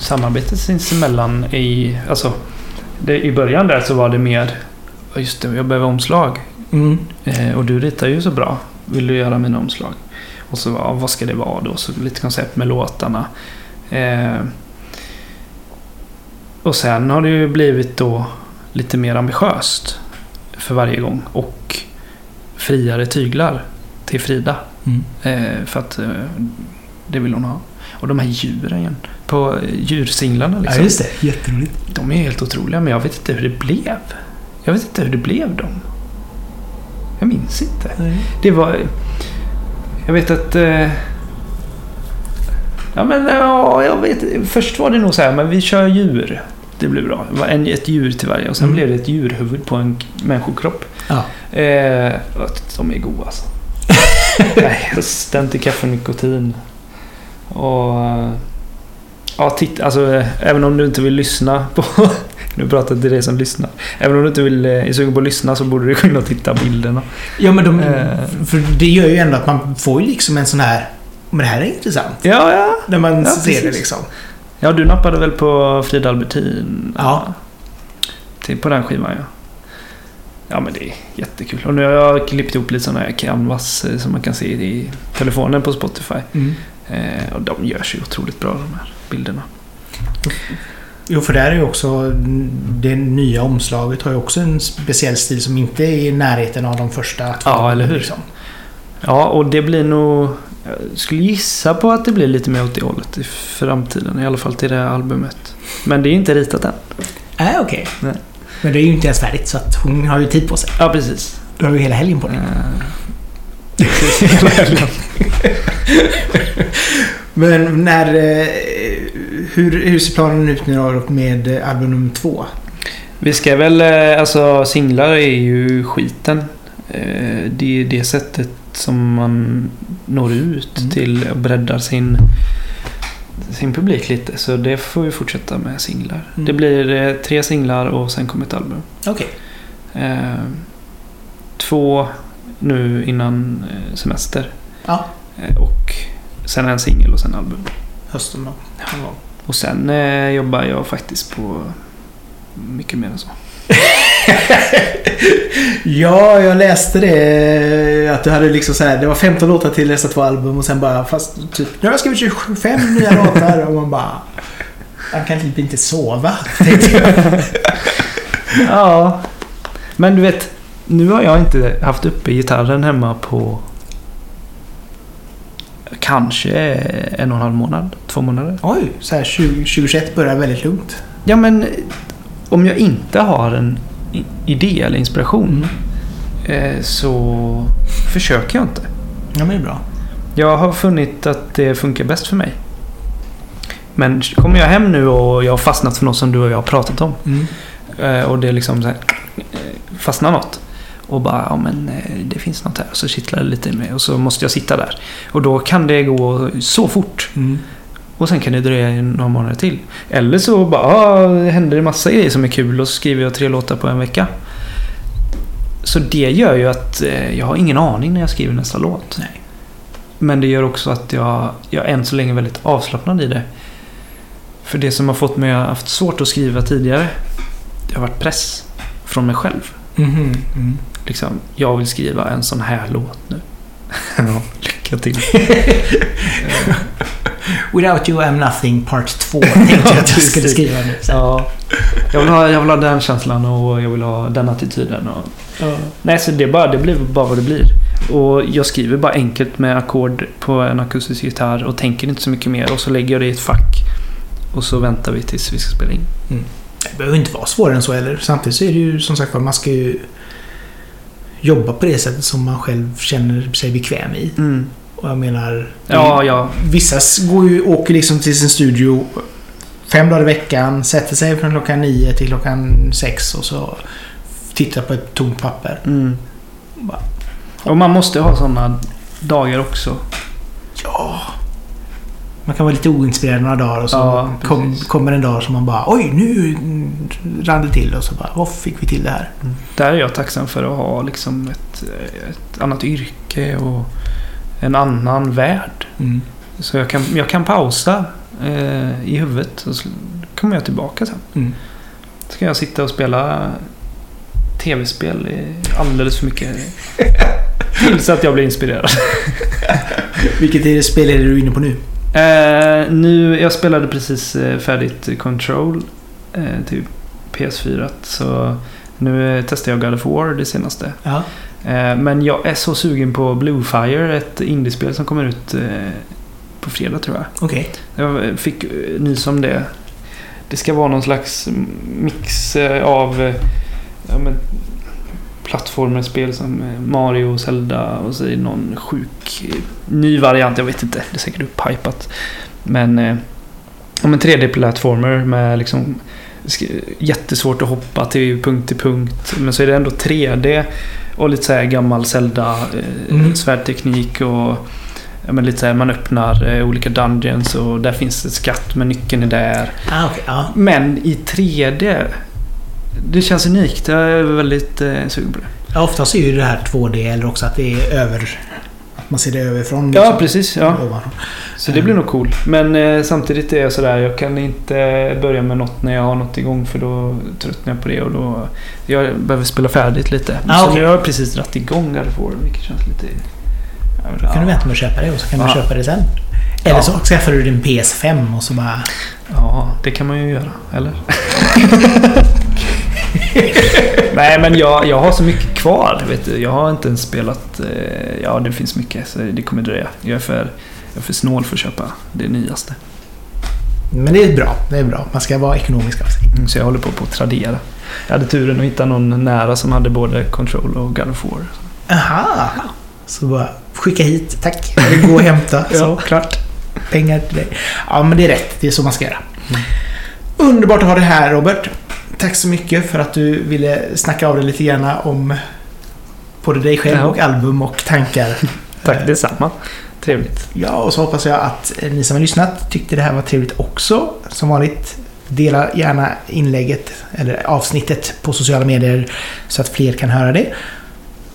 samarbetet sinsemellan i... Alltså, det, i början där så var det mer... "Ja, Just det, jag behöver omslag. Mm. Eh, och du ritar ju så bra. Vill du göra mina omslag? Och så, ja, vad ska det vara då? Så lite koncept med låtarna. Eh, och sen har det ju blivit då lite mer ambitiöst för varje gång. Och friare tyglar till Frida. Mm. Eh, för att eh, det vill hon ha. Och de här djuren igen. På eh, djursinglarna Ja liksom. just det, jätteroligt. De är helt otroliga men jag vet inte hur det blev. Jag vet inte hur det blev dem. Jag minns inte. Det var... Jag vet att... Eh, ja men ja, jag vet. Först var det nog så här, men vi kör djur. Det blir bra. Det var en, ett djur till varje och sen Mm. blev det ett djurhuvud på en människokropp. Ja. Eh, de är goda alltså. Till kaffe och nikotin. Och... Ja, titta, alltså även om du inte vill lyssna på... Nu pratar jag till dig som lyssnar. Även om du inte vill, eh, är sugen på att lyssna så borde du kunna titta bilderna. Ja men de, Eh. för det gör ju ändå att man får ju liksom en sån här men det här är intressant. Ja, ja. När man Ja, ser det precis. liksom. Ja, du nappade väl på Frida Albertin? Ja. Till, på den skivan, ja. Ja, men det är jättekul. Och nu har jag klippt ihop lite sådana här canvas eh, som man kan se i telefonen på Spotify. Mm. Eh, och de görs ju otroligt bra, de här bilderna. Jo, för där är ju också det nya omslaget har ju också en speciell stil som inte är i närheten av de första två. Ja, eller hur? Liksom. Ja, och det blir nog... Jag skulle gissa på att det blir lite mer åt det hållet i framtiden. I alla fall till det här albumet. Men det är inte ritat än. Nej, okej. Men det är ju inte ens färdigt så att hon har ju tid på sig. Ja, precis. Du har ju hela helgen på dig. Eh, hela helgen. Men när... eh, Hur, hur ser planen ut nu då med album nummer två? Vi ska väl, eh, alltså singlar är ju skiten. Det är det sättet som man når ut Mm. till och breddar sin, sin publik lite. Så det får vi fortsätta med singlar. Mm. Det blir eh, tre singlar och sen kommer ett album. Okej. Eh, Två nu innan eh, semester. Ja. Eh, Och sen en singel och sen album. Hösten då. gång. Och sen eh, jobbar jag faktiskt på mycket mer än så. Ja, jag läste det. Att du hade liksom så här, det var 15 låtar till dessa två album och sen bara fast typ, nu har jag skrivit 25 nya låtar och man bara... Man kan typ inte sova, tänkte jag. Ja. Men du vet, nu har jag inte haft uppe gitarren hemma på kanske en och en halv månad, två månader. Oj, så här 20, 2021 börjar väldigt lugnt. Ja, men om jag inte har en idé eller inspiration eh, så försöker jag inte. Ja, men det är bra. Jag har funnit att det funkar bäst för mig. Men kommer jag hem nu och jag har fastnat för något som du och jag har pratat om Mm. Eh, Och det är liksom så här, eh, fastnar något. Och bara, ja men det finns något här. Så kittlar det lite i mig och så måste jag sitta där. Och då kan det gå så fort. Mm. Och sen kan det dröja några månader till. Eller så bara, det händer det massa grejer som är kul och så skriver jag tre låtar på en vecka. Så det gör ju att eh, jag har ingen aning när jag skriver nästa låt. Nej. Men det gör också att jag, jag är än så länge väldigt avslappnad i det. För det som har fått mig att ha haft svårt att skriva tidigare, det har varit press från mig själv. Mhm. Mm. Liksom, jag vill skriva en sån här låt nu. lycka till. Without you I'm nothing part 2 tänkte jag att jag skulle skriva nu. Ja, jag, vill ha, jag vill ha den känslan och jag vill ha den attityden. Och, Ja. nej, så det, bara, det blir bara vad det blir. Och jag skriver bara enkelt med ackord på en akustisk gitarr och tänker inte så mycket mer. Och så lägger jag det i ett fack. Och så väntar vi tills vi ska spela in. Det behöver inte vara svårare än så heller. Samtidigt så är det ju som sagt man ska ju jobba på det sättet som man själv känner sig bekväm i. Mm. Och jag menar... Ja, ja. Vissa går ju, åker liksom till sin studio fem dagar i veckan, sätter sig från klockan nio till klockan sex och så tittar på ett tomt papper. Mm. Bara, Och man måste ha sådana dagar också. Ja. Man kan vara lite oinspirerad några dagar och så Ja, kom, kommer en dag som man bara Oj, nu rann det till och så bara Vad fick vi till det här? Där är jag tacksam för att ha liksom ett, ett annat yrke och en annan värld. Mm. Så jag kan, jag kan pausa eh, i huvudet och så kommer jag tillbaka sen. Mm. Så kan jag sitta och spela tv-spel alldeles för mycket. Tills att jag blir inspirerad. Vilket är det spel är det du är inne på nu? Eh, nu, jag spelade precis eh, färdigt Control eh, till PS4. Så nu testar jag God of War det senaste. Ja. Eh, men jag är så sugen på Bluefire, ett indiespel som kommer ut eh, på fredag tror jag. Okej. Jag fick eh, nys om det. Det ska vara någon slags mix av ja, men, plattformsspel som eh, Mario och Zelda och så någon sjuk ny variant. Jag vet inte. Det är säkert upphypat. Men, ja, men 3D-plattformer med liksom jättesvårt att hoppa till punkt till punkt. Men så är det ändå 3D och lite så här gammal Zelda eh, Mm. och ja, men lite så här, man öppnar eh, olika dungeons och där finns ett skatt men nyckeln är där. Ah, okej. Ja. Men i 3D. Det känns unikt. Jag är väldigt eh, sugen på det. Ja, oftast är ju det här 2D eller också att det är över... Man ser det överifrån. Ja, liksom. precis. Ja. Så det blir nog cool. Men eh, samtidigt är jag sådär, jag kan inte börja med något när jag har något igång för då tröttnar jag på det och då... Jag behöver spela färdigt lite. Ah, så okej. nu har jag precis dragit igång God of War, vilket känns lite... Ja, Då kan du vänta med att köpa det och så kan du Ja. köpa det sen. Eller Ja. så skaffar du din PS5 och så bara... Ja, det kan man ju göra. Eller? Nej, men jag, jag har så mycket kvar. Vet du. Jag har inte ens spelat... Eh, ja, det finns mycket, så det kommer dröja. Jag är för, jag är för snål för att köpa det nyaste. Men det är bra. Det är bra. Man ska vara ekonomisk av sig. Mm, Så jag håller på på att Tradera. Jag hade turen att hitta någon nära som hade både Control och God of War. Aha! Så bara skicka hit, tack. Eller gå och hämta. så, klart. Pengar till dig. Ja, men det är rätt. Det är så man ska göra. Mm. Underbart att ha dig här, Robert. Tack så mycket för att du ville snacka av dig lite grann om både dig själv och album och tankar. Tack detsamma. Trevligt. Ja, och så hoppas jag att ni som har lyssnat tyckte det här var trevligt också. Som vanligt, dela gärna inlägget eller avsnittet på sociala medier så att fler kan höra det.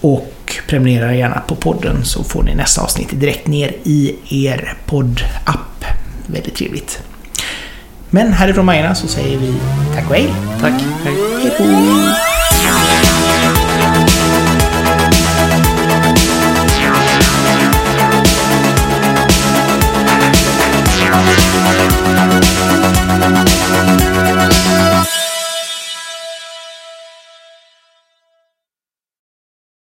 Och prenumerera gärna på podden så får ni nästa avsnitt direkt ner i er poddapp. Väldigt trevligt. Men härifrån Majorna så säger vi tack och hej. Tack. Hej. Hej